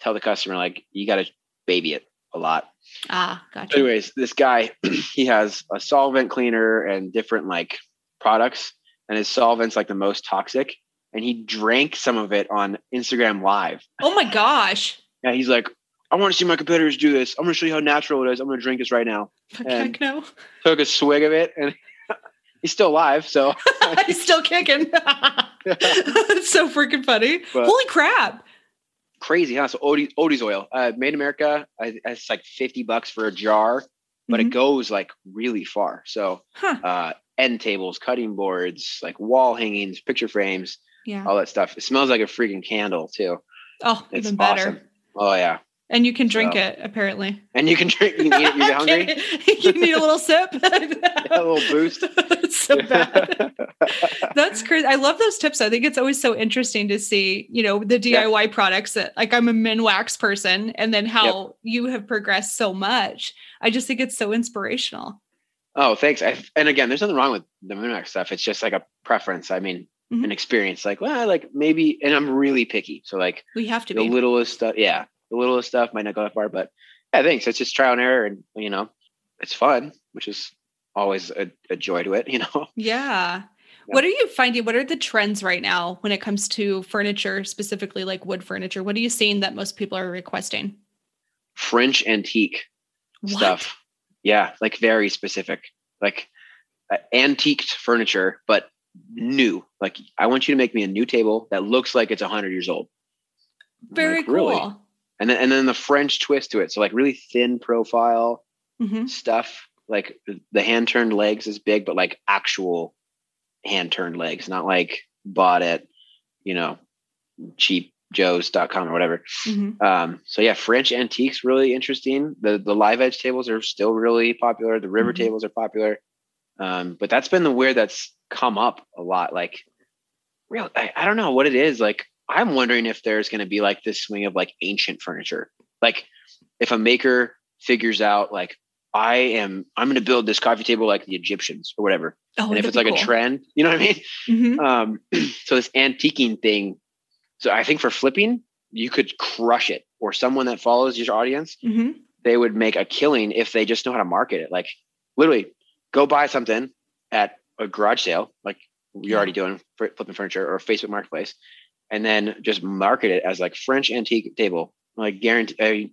Speaker 3: tell the customer like you got to baby it a lot.
Speaker 2: Ah, gotcha.
Speaker 3: Anyways, this guy he has a solvent cleaner and different like products, and his solvent's like the most toxic and he drank some of it on Instagram Live.
Speaker 2: Oh my gosh.
Speaker 3: yeah, he's like, I want to see my competitors do this. I'm going to show you how natural it is. I'm going to drink this right now.
Speaker 2: Heck no.
Speaker 3: Took a swig of it and he's still alive. So
Speaker 2: he's still kicking. It's so freaking funny. But Holy crap.
Speaker 3: Crazy, huh? So Odie, Odie's oil, uh, made in America. I, it's like 50 bucks for a jar, but mm-hmm. it goes like really far. So
Speaker 2: huh.
Speaker 3: uh, end tables, cutting boards, like wall hangings, picture frames
Speaker 2: yeah.
Speaker 3: all that stuff. It smells like a freaking candle too.
Speaker 2: Oh, it's even better.
Speaker 3: Awesome. Oh yeah.
Speaker 2: And you can drink so. it apparently.
Speaker 3: And you can drink. You eat it. You're hungry.
Speaker 2: you need a little sip.
Speaker 3: a little boost.
Speaker 2: so bad. That's crazy. I love those tips. I think it's always so interesting to see, you know, the DIY products that like I'm a Minwax person, and then how yep. you have progressed so much. I just think it's so inspirational.
Speaker 3: Oh, thanks. I, and again, there's nothing wrong with the Minwax stuff. It's just like a preference. I mean, mm-hmm. an experience. Like, well, like maybe, and I'm really picky. So like
Speaker 2: we have to be
Speaker 3: the
Speaker 2: be.
Speaker 3: littlest stuff. Yeah. The littlest stuff might not go that far, but yeah, thanks. It's just trial and error and you know, it's fun, which is always a, a joy to it, you know?
Speaker 2: Yeah. What are you finding? What are the trends right now when it comes to furniture, specifically like wood furniture? What are you seeing that most people are requesting?
Speaker 3: French antique what? stuff. Yeah, like very specific, like uh, antiqued furniture, but new. Like I want you to make me a new table that looks like it's hundred years old.
Speaker 2: Very like, cool. Really?
Speaker 3: And then and then the French twist to it. So like really thin profile
Speaker 2: mm-hmm.
Speaker 3: stuff. Like the hand turned legs is big, but like actual hand turned legs, not like bought at, you know, cheap joe's.com or whatever.
Speaker 2: Mm-hmm.
Speaker 3: Um, so yeah, French antiques really interesting. The the live edge tables are still really popular. The river mm-hmm. tables are popular. Um, but that's been the weird that's come up a lot. Like real. I, I don't know what it is. Like I'm wondering if there's going to be like this swing of like ancient furniture. Like if a maker figures out like I am I'm going to build this coffee table like the Egyptians or whatever.
Speaker 2: Oh,
Speaker 3: and if it's like
Speaker 2: cool.
Speaker 3: a trend, you know what I mean?
Speaker 2: Mhm.
Speaker 3: Um, so this antiquing thing. So I think for flipping, you could crush it. Or someone that follows your audience,
Speaker 2: Mhm.
Speaker 3: they would make a killing if they just know how to market it. Like literally, go buy something at a garage sale, like you're already doing for flipping furniture or Facebook Marketplace, and then just market it as like French antique table. Like guarantee.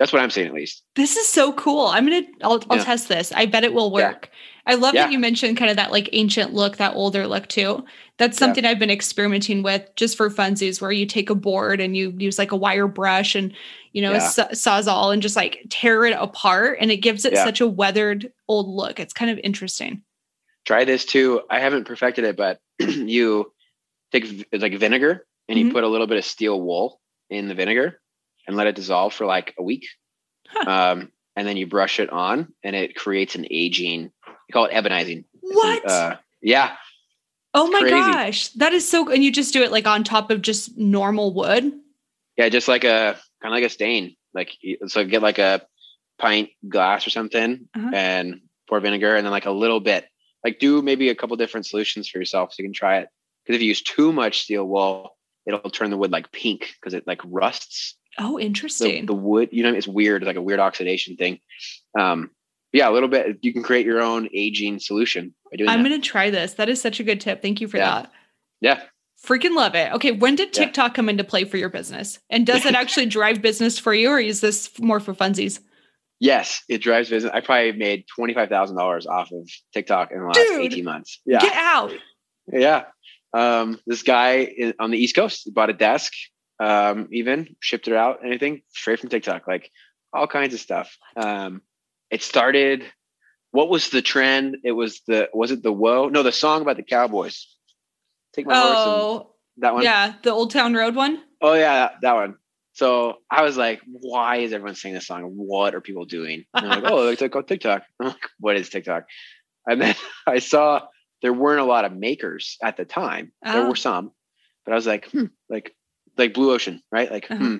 Speaker 3: That's what I'm saying at least.
Speaker 2: This is so cool. I'm gonna I'll, I'll
Speaker 3: Yeah.
Speaker 2: test this. I bet it will
Speaker 3: Yeah.
Speaker 2: work. I love that you mentioned kind of that like ancient look, that older look too. That's
Speaker 3: Yeah.
Speaker 2: something I've been experimenting with just for funsies, where you take a board and you use like a wire brush and you know
Speaker 3: Yeah.
Speaker 2: a sawzall and just like tear it apart, and it gives it
Speaker 3: Yeah.
Speaker 2: such a weathered old look. It's kind of interesting.
Speaker 3: Try this too. I haven't perfected it, but you take like vinegar and
Speaker 2: Mhm.
Speaker 3: you put a little bit of steel wool in the vinegar and let it dissolve for like a week. Um, and then you brush it on and it creates an aging, you call it ebonizing.
Speaker 2: What?
Speaker 3: Uh, yeah.
Speaker 2: oh my
Speaker 3: crazy.
Speaker 2: gosh, that is so. And you just do it like on top of just normal wood.
Speaker 3: Yeah. Just like a kind of like a stain. Like, you- so get like a pint glass or something
Speaker 2: Uh-huh.
Speaker 3: and pour vinegar and then like a little bit, like do maybe a couple different solutions for yourself so you can try it. Because if you use too much steel wool, it'll turn the wood like pink because it like rusts
Speaker 2: Oh, interesting.
Speaker 3: the wood. You know, it's weird, it's like a weird oxidation thing. Um, yeah, a little bit. You can create your own aging solution by doing
Speaker 2: I'm gonna try this. That is such a good tip. Thank you for
Speaker 3: Yeah.
Speaker 2: that.
Speaker 3: yeah,
Speaker 2: Freaking love it. Okay, when did
Speaker 3: Yeah.
Speaker 2: TikTok come into play for your business? And does it actually drive business for you, or is this more for funsies?
Speaker 3: yes, it drives business. I probably made twenty five thousand dollars off of TikTok in the last
Speaker 2: Dude,
Speaker 3: eighteen months. Yeah,
Speaker 2: Get out.
Speaker 3: yeah. Um, this guy on the East Coast he bought a desk, um, even shipped it out, anything straight from TikTok, like all kinds of stuff. Um, it started. What was the trend? It was the was it the whoa? No, the song about the Cowboys. Take my horse.
Speaker 2: Oh,
Speaker 3: And that one.
Speaker 2: yeah, the Old Town Road one.
Speaker 3: Oh yeah, that, one. So I was like, why is everyone singing this song? What are people doing? And they're like, oh, it's like on TikTok. I'm like, what is TikTok? And then I saw there weren't a lot of makers at the time. There
Speaker 2: Oh.
Speaker 3: were some, but I was like, hmm, like like Blue Ocean, right? Like,
Speaker 2: Uh-huh.
Speaker 3: hmm,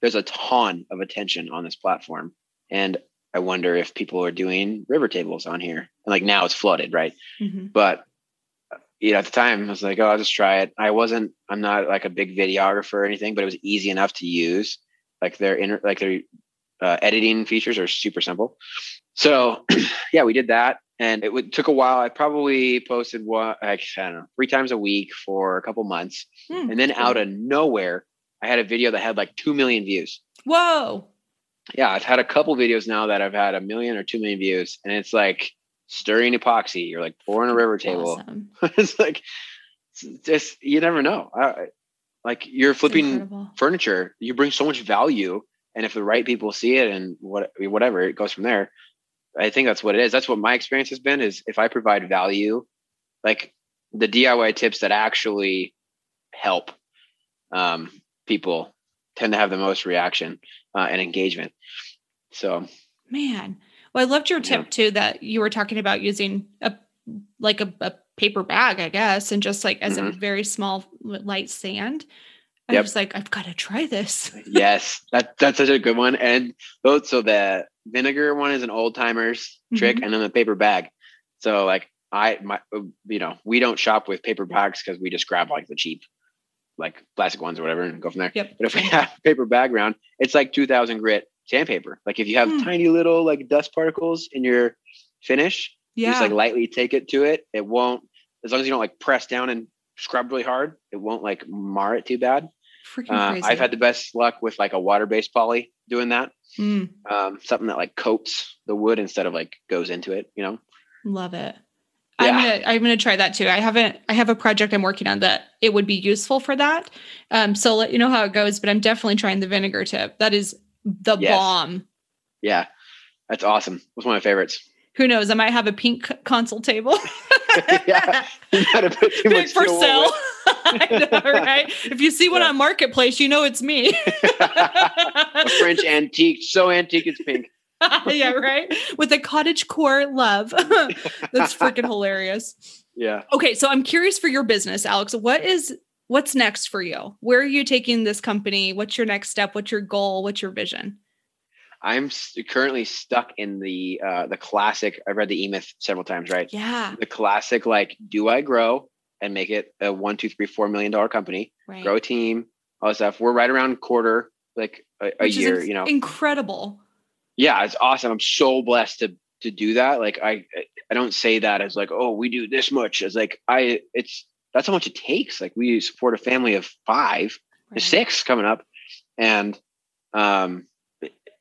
Speaker 3: there's a ton of attention on this platform. And I wonder if people are doing river tables on here. And like now it's flooded, right?
Speaker 2: Mhm.
Speaker 3: but you know at the time i was like oh i'll just try it i wasn't i'm not like a big videographer or anything but it was easy enough to use like their inner like their uh, editing features are super simple so yeah we did that and it would, took a while. I probably posted one like, i don't know three times a week for a couple months.
Speaker 2: Hmm,
Speaker 3: and then out of nowhere i had a video that had like 2 million views.
Speaker 2: Whoa.
Speaker 3: yeah i've had a couple videos now that i've had a million or 2 million views and it's like stirring epoxy. Or like pouring a river table.
Speaker 2: Awesome.
Speaker 3: it's like it's just you never know. I, like you're flipping furniture, you bring so much value, and if the right people see it and what whatever it goes from there. I think that's what it is. That's what my experience has been. Is if I provide value, like the DIY tips that actually help um, people tend to have the most reaction uh, and engagement. So
Speaker 2: Man. Well, I loved your tip
Speaker 3: Yeah.
Speaker 2: too that you were talking about using a like a, a paper bag, I guess, and just like as a very small light sand. I
Speaker 3: Yep.
Speaker 2: was like, I've got to try this.
Speaker 3: yes, that that's such a good one. And so the vinegar one is an old timers trick,
Speaker 2: Mhm.
Speaker 3: and then the paper bag. So like I my you know we don't shop with paper bags because we just grab like the cheap like plastic ones or whatever and go from there.
Speaker 2: Yep.
Speaker 3: But if we have paper bag round, it's like two thousand grit sandpaper. Like if you have
Speaker 2: Hmm.
Speaker 3: tiny little like dust particles in your finish, you
Speaker 2: Yeah.
Speaker 3: just like lightly take it to it. It won't as long as you don't like press down and scrub really hard. It won't like mar it too bad.
Speaker 2: Freaking
Speaker 3: Uh. I've had the best luck with like a water-based poly doing that.
Speaker 2: Mm,
Speaker 3: Um, something that like coats the wood instead of like goes into it. You know.
Speaker 2: love it. I'm gonna I'm gonna try that too. I haven't I have a project I'm working on that it would be useful for that. Um, so I'll let you know how it goes, but I'm definitely trying the vinegar tip. That is the
Speaker 3: Yes.
Speaker 2: bomb.
Speaker 3: Yeah, that's awesome. It was one of my favorites.
Speaker 2: Who knows? I might have a pink console table.
Speaker 3: yeah, you gotta put too much
Speaker 2: for sale. know, right? If you see one on Marketplace, you know it's me.
Speaker 3: French antique, so antique it's pink.
Speaker 2: yeah, right. With a cottage core love. That's freaking hilarious.
Speaker 3: Yeah.
Speaker 2: Okay, so I'm curious for your business, Alex. What is what's next for you? Where are you taking this company? What's your next step? What's your goal? What's your vision?
Speaker 3: I'm currently stuck in the uh, the classic. I've read the E Myth several times, right?
Speaker 2: Yeah.
Speaker 3: The classic, like, do I grow and make it a one, two, three, four million dollar company?
Speaker 2: Right.
Speaker 3: Grow a team, all that stuff. We're right around quarter, like a, a year.
Speaker 2: inc-
Speaker 3: you know,
Speaker 2: Incredible.
Speaker 3: yeah, it's awesome. I'm so blessed to to do that. Like, I I don't say that as like, oh, we do this much. As like, I it's that's how much it takes. Like, we support a family of five,
Speaker 2: Right.
Speaker 3: six coming up, and um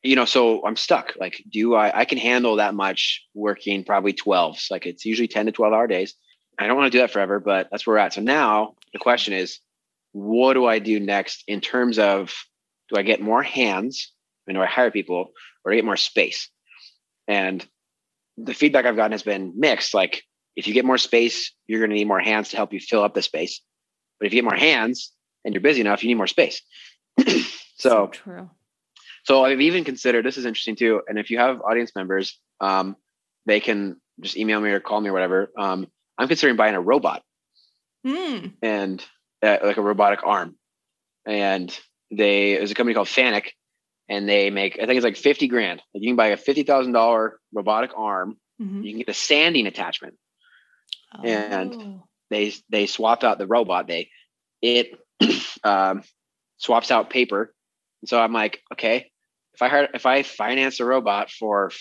Speaker 3: you know so i'm stuck like do i i can handle that much working probably 12s like it's usually 10 to 12 hour days i don't want to do that forever but that's where we're at so now the question is what do i do next in terms of do i get more hands and do i hire people or do i get more space and the feedback i've gotten has been mixed like if you get more space you're going to need more hands to help you fill up the space but if you get more hands and you're busy enough you need more space so
Speaker 2: true.
Speaker 3: so I've even considered this is interesting too. And if you have audience members, um, they can just email me or call me or whatever. Um, I'm considering buying a robot
Speaker 2: Hmm.
Speaker 3: and uh, like a robotic arm. And they there's a company called FANUC, and they make I think it's like fifty grand. Like you can buy a fifty thousand dollar robotic arm.
Speaker 2: Mhm.
Speaker 3: You can get a sanding attachment. And-
Speaker 2: Oh.
Speaker 3: They they swap out the robot. They it um, swaps out paper. And so I'm like, okay, if I hire, if I finance a robot for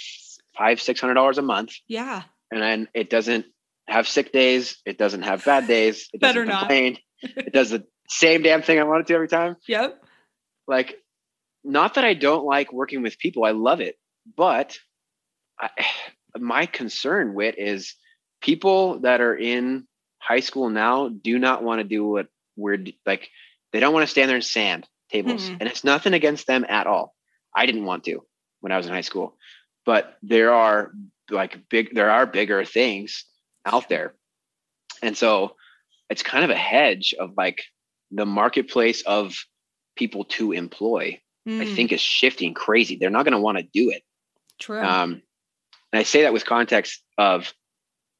Speaker 3: five six hundred dollars a month,
Speaker 2: yeah.
Speaker 3: and then it doesn't have sick days, it doesn't have bad days, it doesn't
Speaker 2: Better not.
Speaker 3: it does the same damn thing I want it to every time.
Speaker 2: Yep.
Speaker 3: Like, not that I don't like working with people, I love it, but I, my concern with is people that are in high school now do not want to do what we're like. They don't want to stand there and sand tables,
Speaker 2: Mm-mm.
Speaker 3: and it's nothing against them at all. I didn't want to when I was in high school, but there are like big, there are bigger things out there, and so it's kind of a hedge of like the marketplace of people to employ. I
Speaker 2: Mm,
Speaker 3: think is shifting crazy. They're not going to want to do it.
Speaker 2: true.
Speaker 3: Um, and I say that with context of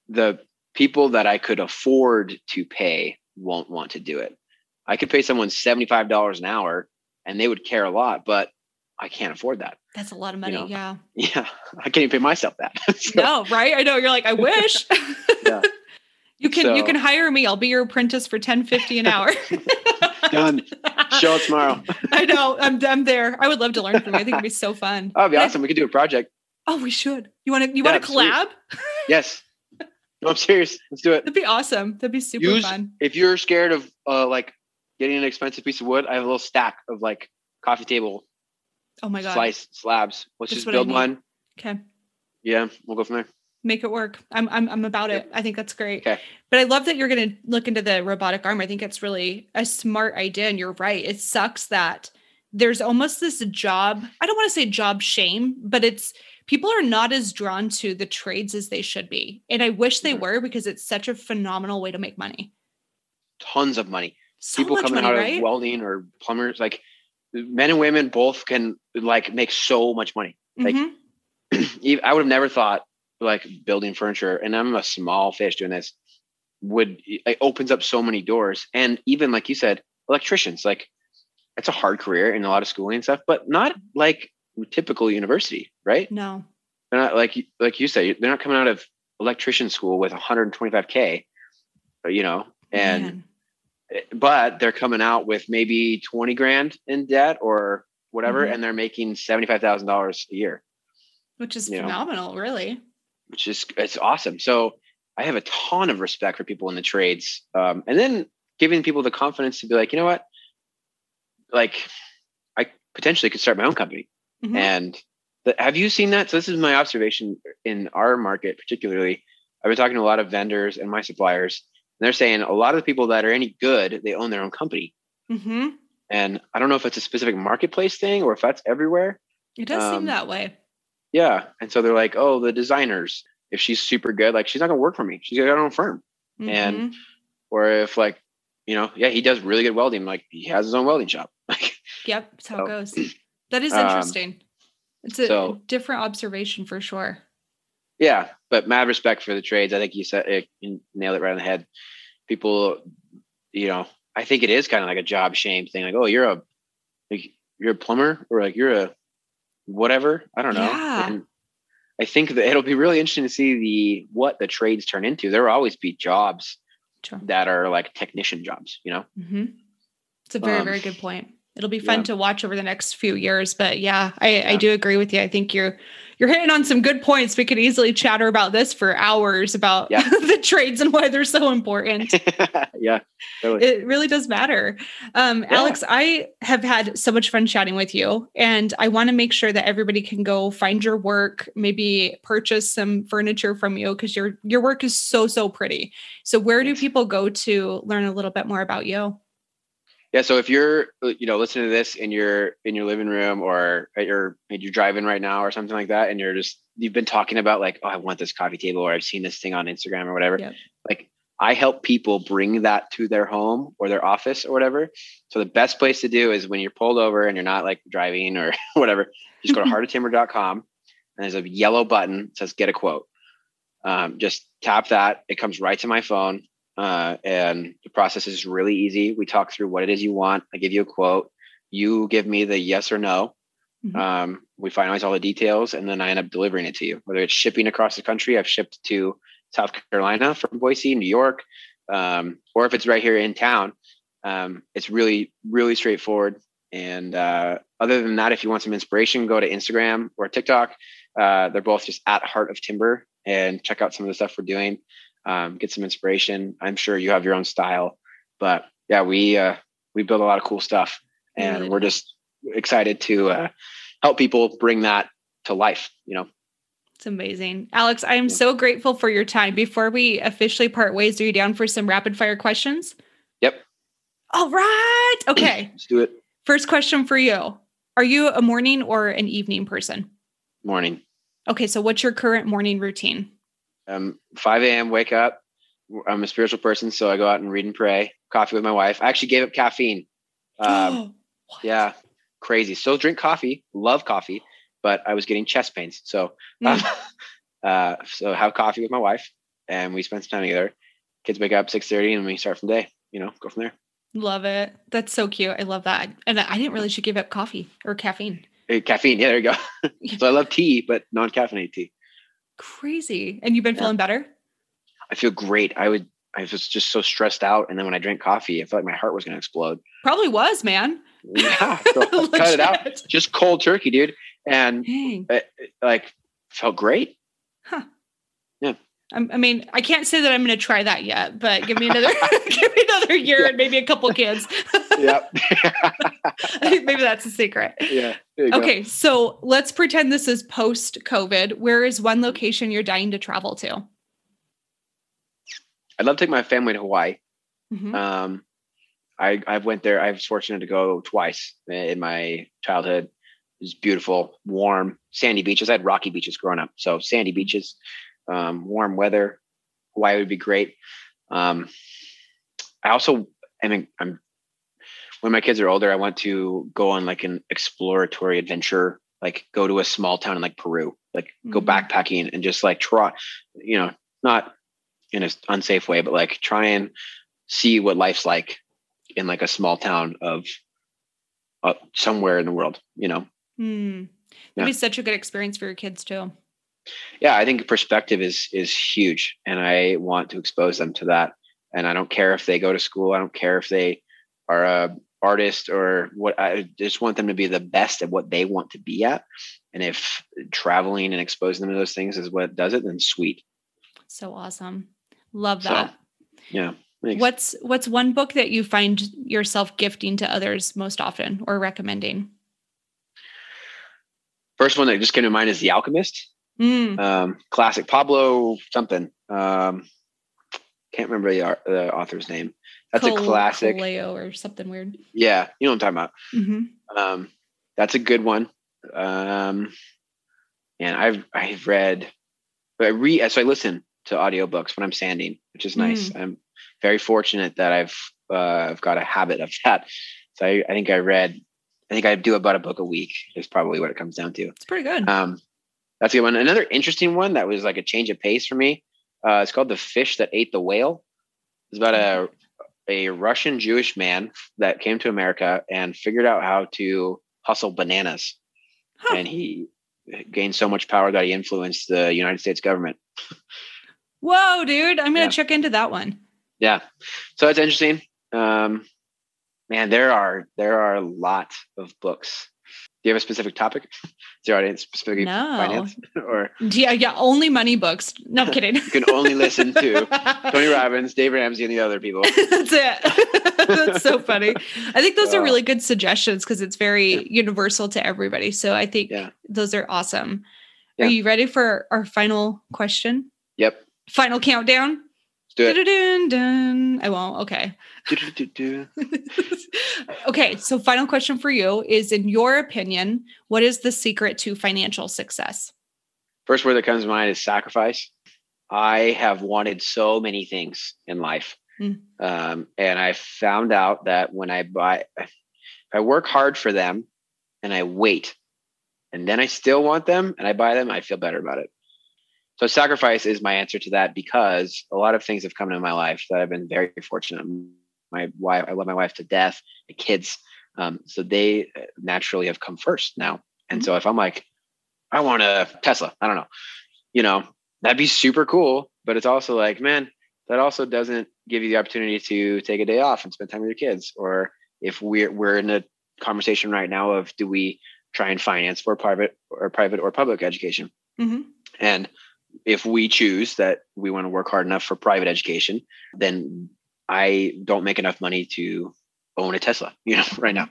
Speaker 3: the people that I could afford to pay won't want to do it. I could pay someone $75 an hour and they would care a lot, but I can't afford that.
Speaker 2: That's a lot of money.
Speaker 3: know,
Speaker 2: yeah.
Speaker 3: Yeah. I can't even pay myself that. So,
Speaker 2: No, right? I know. You're like, I wish.
Speaker 3: Yeah.
Speaker 2: you can you can hire me. I'll be your apprentice for 10 50 an hour.
Speaker 3: Done. Show it tomorrow.
Speaker 2: I know. I'm I'm there. I would love to learn from you. I think it'd be so fun.
Speaker 3: Oh, it'd be
Speaker 2: But I-
Speaker 3: awesome. We could do a project.
Speaker 2: Oh, we should. You want to you
Speaker 3: Yeah,
Speaker 2: want to collab?
Speaker 3: Yes. No, I'm serious. Let's do it.
Speaker 2: That'd be awesome. That'd be super
Speaker 3: Use-
Speaker 2: fun.
Speaker 3: If you're scared of uh, like getting an expensive piece of wood, I have a little stack of like coffee table
Speaker 2: Oh my god.
Speaker 3: slice slabs. Let's
Speaker 2: That's
Speaker 3: just build one.
Speaker 2: Okay.
Speaker 3: Yeah, we'll go from there.
Speaker 2: Make it work. I'm I'm I'm about it. I think that's great.
Speaker 3: Okay.
Speaker 2: But I love that you're going to look into the robotic arm. I think it's really a smart idea and you're right. It sucks that there's almost this job, I don't want to say job shame, but it's people are not as drawn to the trades as they should be. And I wish they were because it's such a phenomenal way to make money.
Speaker 3: Tons of money.
Speaker 2: So
Speaker 3: People coming
Speaker 2: money,
Speaker 3: out
Speaker 2: right?
Speaker 3: of welding or plumbers, like men and women both can like make so much money. like-
Speaker 2: Mhm.
Speaker 3: I would have never thought like building furniture, and I'm a small fish doing this. Would it opens up so many doors, and even like you said, electricians. Like it's a hard career and a lot of schooling and stuff, but not like typical university, right?
Speaker 2: no.
Speaker 3: they're not like like you say they're not coming out of electrician school with 125k you know and
Speaker 2: Man.
Speaker 3: But they're coming out with maybe 20 grand in debt or whatever
Speaker 2: Mhm.
Speaker 3: and they're making $75000 a year
Speaker 2: which is
Speaker 3: you know.
Speaker 2: phenomenal, really.
Speaker 3: which is it's awesome so i have a ton of respect for people in the trades um, and then giving people the confidence to be like you know what like i potentially could start my own company
Speaker 2: Mhm.
Speaker 3: And the, have you seen that? So this is my observation in our market, particularly. I've been talking to a lot of vendors and my suppliers, they're saying a lot of the people that are any good, they own their own company.
Speaker 2: Mhm.
Speaker 3: And I don't know if it's a specific marketplace thing or if that's everywhere.
Speaker 2: It does
Speaker 3: Um,
Speaker 2: seem that way.
Speaker 3: Yeah. And so they're like, oh, the designers, if she's super good, like she's not gonna work for me. She's got her own firm. and-
Speaker 2: Mhm.
Speaker 3: Or if like, you know, yeah, he does really good welding. Like he has his own welding shop. Like
Speaker 2: Yep, that's how
Speaker 3: So-
Speaker 2: it goes. That is
Speaker 3: Um,
Speaker 2: interesting. It's a
Speaker 3: so-
Speaker 2: different observation for sure.
Speaker 3: Yeah, but mad respect for the trades. I think you said it, you nailed it right on the head. People, you know, I think it is kind of like a job shame thing. Like, oh, you're a like, you're a plumber, or like you're a whatever. I don't know.
Speaker 2: Yeah.
Speaker 3: And I think that it'll be really interesting to see the what the trades turn into. There will always be jobs
Speaker 2: Sure.
Speaker 3: that are like technician jobs. You know.
Speaker 2: hmm It's a very,
Speaker 3: Um,
Speaker 2: very good point. It'll be fun
Speaker 3: yeah.
Speaker 2: to watch over the next few years. But yeah, I, I do agree with you. I think you're you're hitting on some good points. We could easily chatter about this for hours about
Speaker 3: Yeah.
Speaker 2: the trades and why they're so important.
Speaker 3: yeah. Totally.
Speaker 2: it really does matter. Um,
Speaker 3: Yeah.
Speaker 2: Alex, I have had so much fun chatting with you, and I want to make sure that everybody can go find your work, maybe purchase some furniture from you because your your work is so so pretty. So, where do people go to learn a little bit more about you?
Speaker 3: Yeah. So if you're, you know, listening to this in your in your living room or at your you're driving right now or something like that, and you're just you've been talking about like, oh, I want this coffee table, or I've seen this thing on Instagram or whatever.
Speaker 2: Yep.
Speaker 3: Like I help people bring that to their home or their office or whatever. So the best place to do is when you're pulled over and you're not like driving or whatever, just go to heartoftimber.com and there's a yellow button that says get a quote. Um, just tap that. It comes right to my phone. Uh, and the process is really easy. We talk through what it is you want. I give you a quote. You give me the yes or no.
Speaker 2: Mhm.
Speaker 3: Um, we finalize all the details, and then I end up delivering it to you. Whether it's shipping across the country, I've shipped to South Carolina from Boise, New York, um, or if it's right here in town, um, it's really really straightforward. And uh, other than that, if you want some inspiration, go to Instagram or TikTok. Uh, they're both just at Heart of Timber, and check out some of the stuff we're doing. Um, get some inspiration. I'm sure you have your own style, but yeah, we uh, we build a lot of cool stuff, and we're just excited to uh, help people bring that to life. You know,
Speaker 2: It's amazing. Alex, I am
Speaker 3: Yeah.
Speaker 2: so grateful for your time. Before we officially part ways, are you down for some rapid fire questions?
Speaker 3: Yep.
Speaker 2: All right. Okay.
Speaker 3: let's do it.
Speaker 2: First question for you Are you a morning or an evening person?
Speaker 3: Morning,
Speaker 2: Okay. So, what's your current morning routine?
Speaker 3: Um, 5 a.m. Wake up. I'm a spiritual person, so I go out and read and pray. Coffee with my wife. I actually gave up caffeine. Um, yeah, crazy. Still drink coffee. Love coffee, but I was getting chest pains. So,
Speaker 2: Mm.
Speaker 3: um, uh, so have coffee with my wife, and we spend some time together. Kids wake up 6:30, and we start from day. You know, go from there.
Speaker 2: Love it. That's so cute. I love that. And I didn't really should give up coffee or caffeine.
Speaker 3: Uh, Caffeine. Yeah, there you go. so I love tea, but non-caffeinated tea.
Speaker 2: Crazy. And you've been
Speaker 3: Yeah.
Speaker 2: feeling better?
Speaker 3: I feel great. I would. I was just so stressed out, and then when I drank coffee, I felt like my heart was going to explode.
Speaker 2: Probably was, man.
Speaker 3: Yeah, so cut it out. Just cold turkey, dude, and it, it, uh, like felt great.
Speaker 2: I'm- I mean, I can't say that I'm going to try that yet, but give me another, give me another year and maybe a couple kids.
Speaker 3: Yep.
Speaker 2: maybe that's a secret.
Speaker 3: yeah. you go.
Speaker 2: Okay, so let's pretend this is post COVID. Where is one location you're dying to travel to?
Speaker 3: I'd love to take my family to Hawaii.
Speaker 2: Mhm.
Speaker 3: Um, I I went there. I was fortunate to go twice in my childhood. It was beautiful, warm, sandy beaches. I had rocky beaches growing up, so sandy beaches, um, warm weather. Hawaii would be great. Um, I also, I mean, I'm when my kids are older, I want to go on like an exploratory adventure, like go to a small town in like Peru, like go
Speaker 2: Mhm.
Speaker 3: backpacking and just like try, you know, not in an unsafe way, but like try and see what life's like in like a small town of uh, somewhere in the world, you know?
Speaker 2: Hmm, that'd be such a good experience for your kids too.
Speaker 3: Yeah, I think perspective is is huge, and I want to expose them to that. And I don't care if they go to school. I don't care if they are a artist or what. I just want them to be the best at what they want to be at. And if traveling and exposing them to those things is what does it, then sweet.
Speaker 2: So awesome. Love
Speaker 3: So,
Speaker 2: that.
Speaker 3: Yeah. thanks.
Speaker 2: What's what's one book that you find yourself gifting to others most often or recommending?
Speaker 3: First one that just came to mind is The Alchemist.
Speaker 2: Mm,
Speaker 3: um, classic Pablo something. Um, can't remember the, the author's name. That's a classic.
Speaker 2: Coelho or something weird.
Speaker 3: Yeah, you know what I'm talking about. Um, that's a good one. Um, and I've I've read, I read so I listen to audiobooks when I'm sanding, which is nice. I'm very fortunate that I've uh, I've got a habit of that. So I, I think I read, I think I do about a book a week. Is probably what it comes down to.
Speaker 2: It's pretty good.
Speaker 3: Um, That's a good one. Another interesting one that was like a change of pace for me. Uh, it's called "The Fish That Ate the Whale." It's about a a Russian Jewish man that came to America and figured out how to hustle bananas, huh. and he gained so much power that he influenced the United States government.
Speaker 2: Whoa, dude! I'm gonna yeah. check into that one.
Speaker 3: Yeah, so that's interesting. Um, man, there are there are a lot of books. Do you have a specific topic? Is your audience specifically no. finance or
Speaker 2: yeah, yeah, only money books. No I'm kidding.
Speaker 3: you can only listen to Tony Robbins, Dave Ramsey, and the other people.
Speaker 2: That's it. That's so funny. I think those are really good suggestions because it's very yeah. universal to everybody. So I think yeah. those are awesome. Yeah. Are you ready for our final question?
Speaker 3: Yep.
Speaker 2: Final countdown.
Speaker 3: Do it.
Speaker 2: I won't. Okay. okay. So, final question for you is In your opinion, what is the secret to financial success?
Speaker 3: First word that comes to mind is sacrifice. I have wanted so many things in life. Mm. Um, and I found out that when I buy, if I work hard for them and I wait, and then I still want them and I buy them, I feel better about it. So sacrifice is my answer to that because a lot of things have come into my life that I've been very fortunate. My wife, I love my wife to death, the kids. Um, so they uh, naturally have come first now. And mm-hmm. so if I'm like, I want a Tesla, I don't know, you know, that'd be super cool. But it's also like, man, that also doesn't give you the opportunity to take a day off and spend time with your kids. Or if we're we're in a conversation right now of do we try and finance for private or private or public education? Mm-hmm. And if we choose that we want to work hard enough for private education, then I don't make enough money to own a Tesla, you know, right now.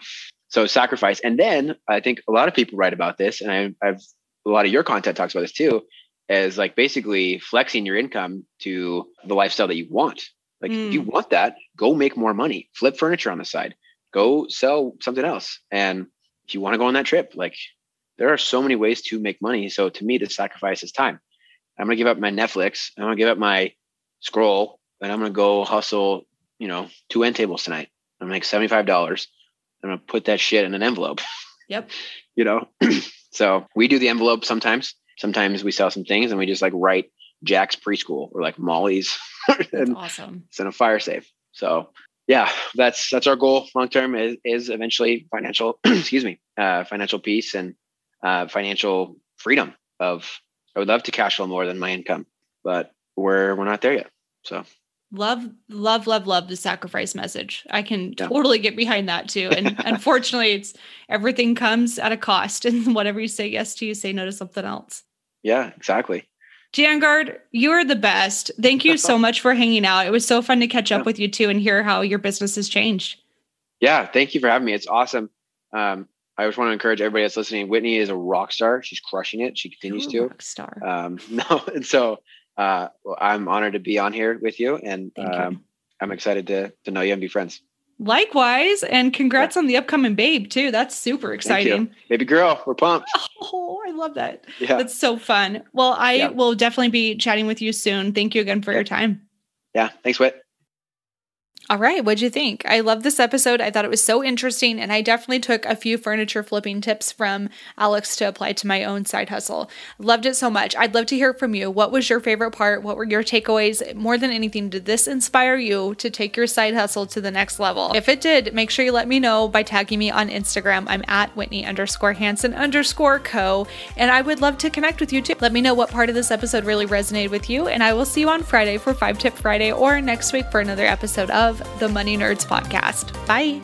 Speaker 3: So sacrifice. And then I think a lot of people write about this, and I, I've a lot of your content talks about this too, as like basically flexing your income to the lifestyle that you want. Like mm. if you hmm. want that, go make more money, flip furniture on the side, go sell something else. And if you want to go on that trip, like there are so many ways to make money. So to me, the sacrifice is time. I'm gonna give up my Netflix. I'm gonna give up my scroll, and I'm gonna go hustle. You know, two end tables tonight. I'm gonna make seventy five dollars. I'm gonna put that shit in an envelope.
Speaker 2: Yep.
Speaker 3: you know, so we do the envelope sometimes. Sometimes we sell some things and we just like write Jack's preschool or like Molly's.
Speaker 2: and awesome.
Speaker 3: It's in a fire safe. So yeah, that's that's our goal long term is, is eventually financial. excuse me, uh, financial peace and uh, financial freedom of I would love to cash flow more than my income, but we're we're not there yet. So
Speaker 2: love love love love the sacrifice message i can yeah. totally get behind that too and unfortunately it's everything comes at a cost and whatever you say yes to you say no to something else
Speaker 3: yeah exactly
Speaker 2: Jangard, you're the best. Thank you so much for hanging out. It was so fun to catch up yeah. with you too and hear how your business has changed.
Speaker 3: Yeah, thank you for having me. It's awesome. Um, I just want to encourage everybody that's listening. Whitney is a rock star. She's crushing it. She continues to.
Speaker 2: Rock star.
Speaker 3: Um, no, and so uh, well, I'm honored to be on here with you, and um, you. I'm excited to to know you and be friends.
Speaker 2: Likewise, and congrats yeah. on the upcoming babe too. That's super exciting.
Speaker 3: Baby girl, we're pumped.
Speaker 2: Oh, I love that. Yeah. That's so fun. Well, I yeah. will definitely be chatting with you soon. Thank you again for yeah. your time.
Speaker 3: Yeah. Thanks, Whit.
Speaker 2: All right, what'd you think? I love this episode. I thought it was so interesting, and I definitely took a few furniture flipping tips from Alex to apply to my own side hustle. Loved it so much. I'd love to hear from you. What was your favorite part? What were your takeaways? More than anything, did this inspire you to take your side hustle to the next level? If it did, make sure you let me know by tagging me on Instagram. I'm at Whitney underscore Hansen underscore co, and I would love to connect with you too. Let me know what part of this episode really resonated with you, and I will see you on Friday for Five Tip Friday or next week for another episode the Money Nerds Podcast. Bye.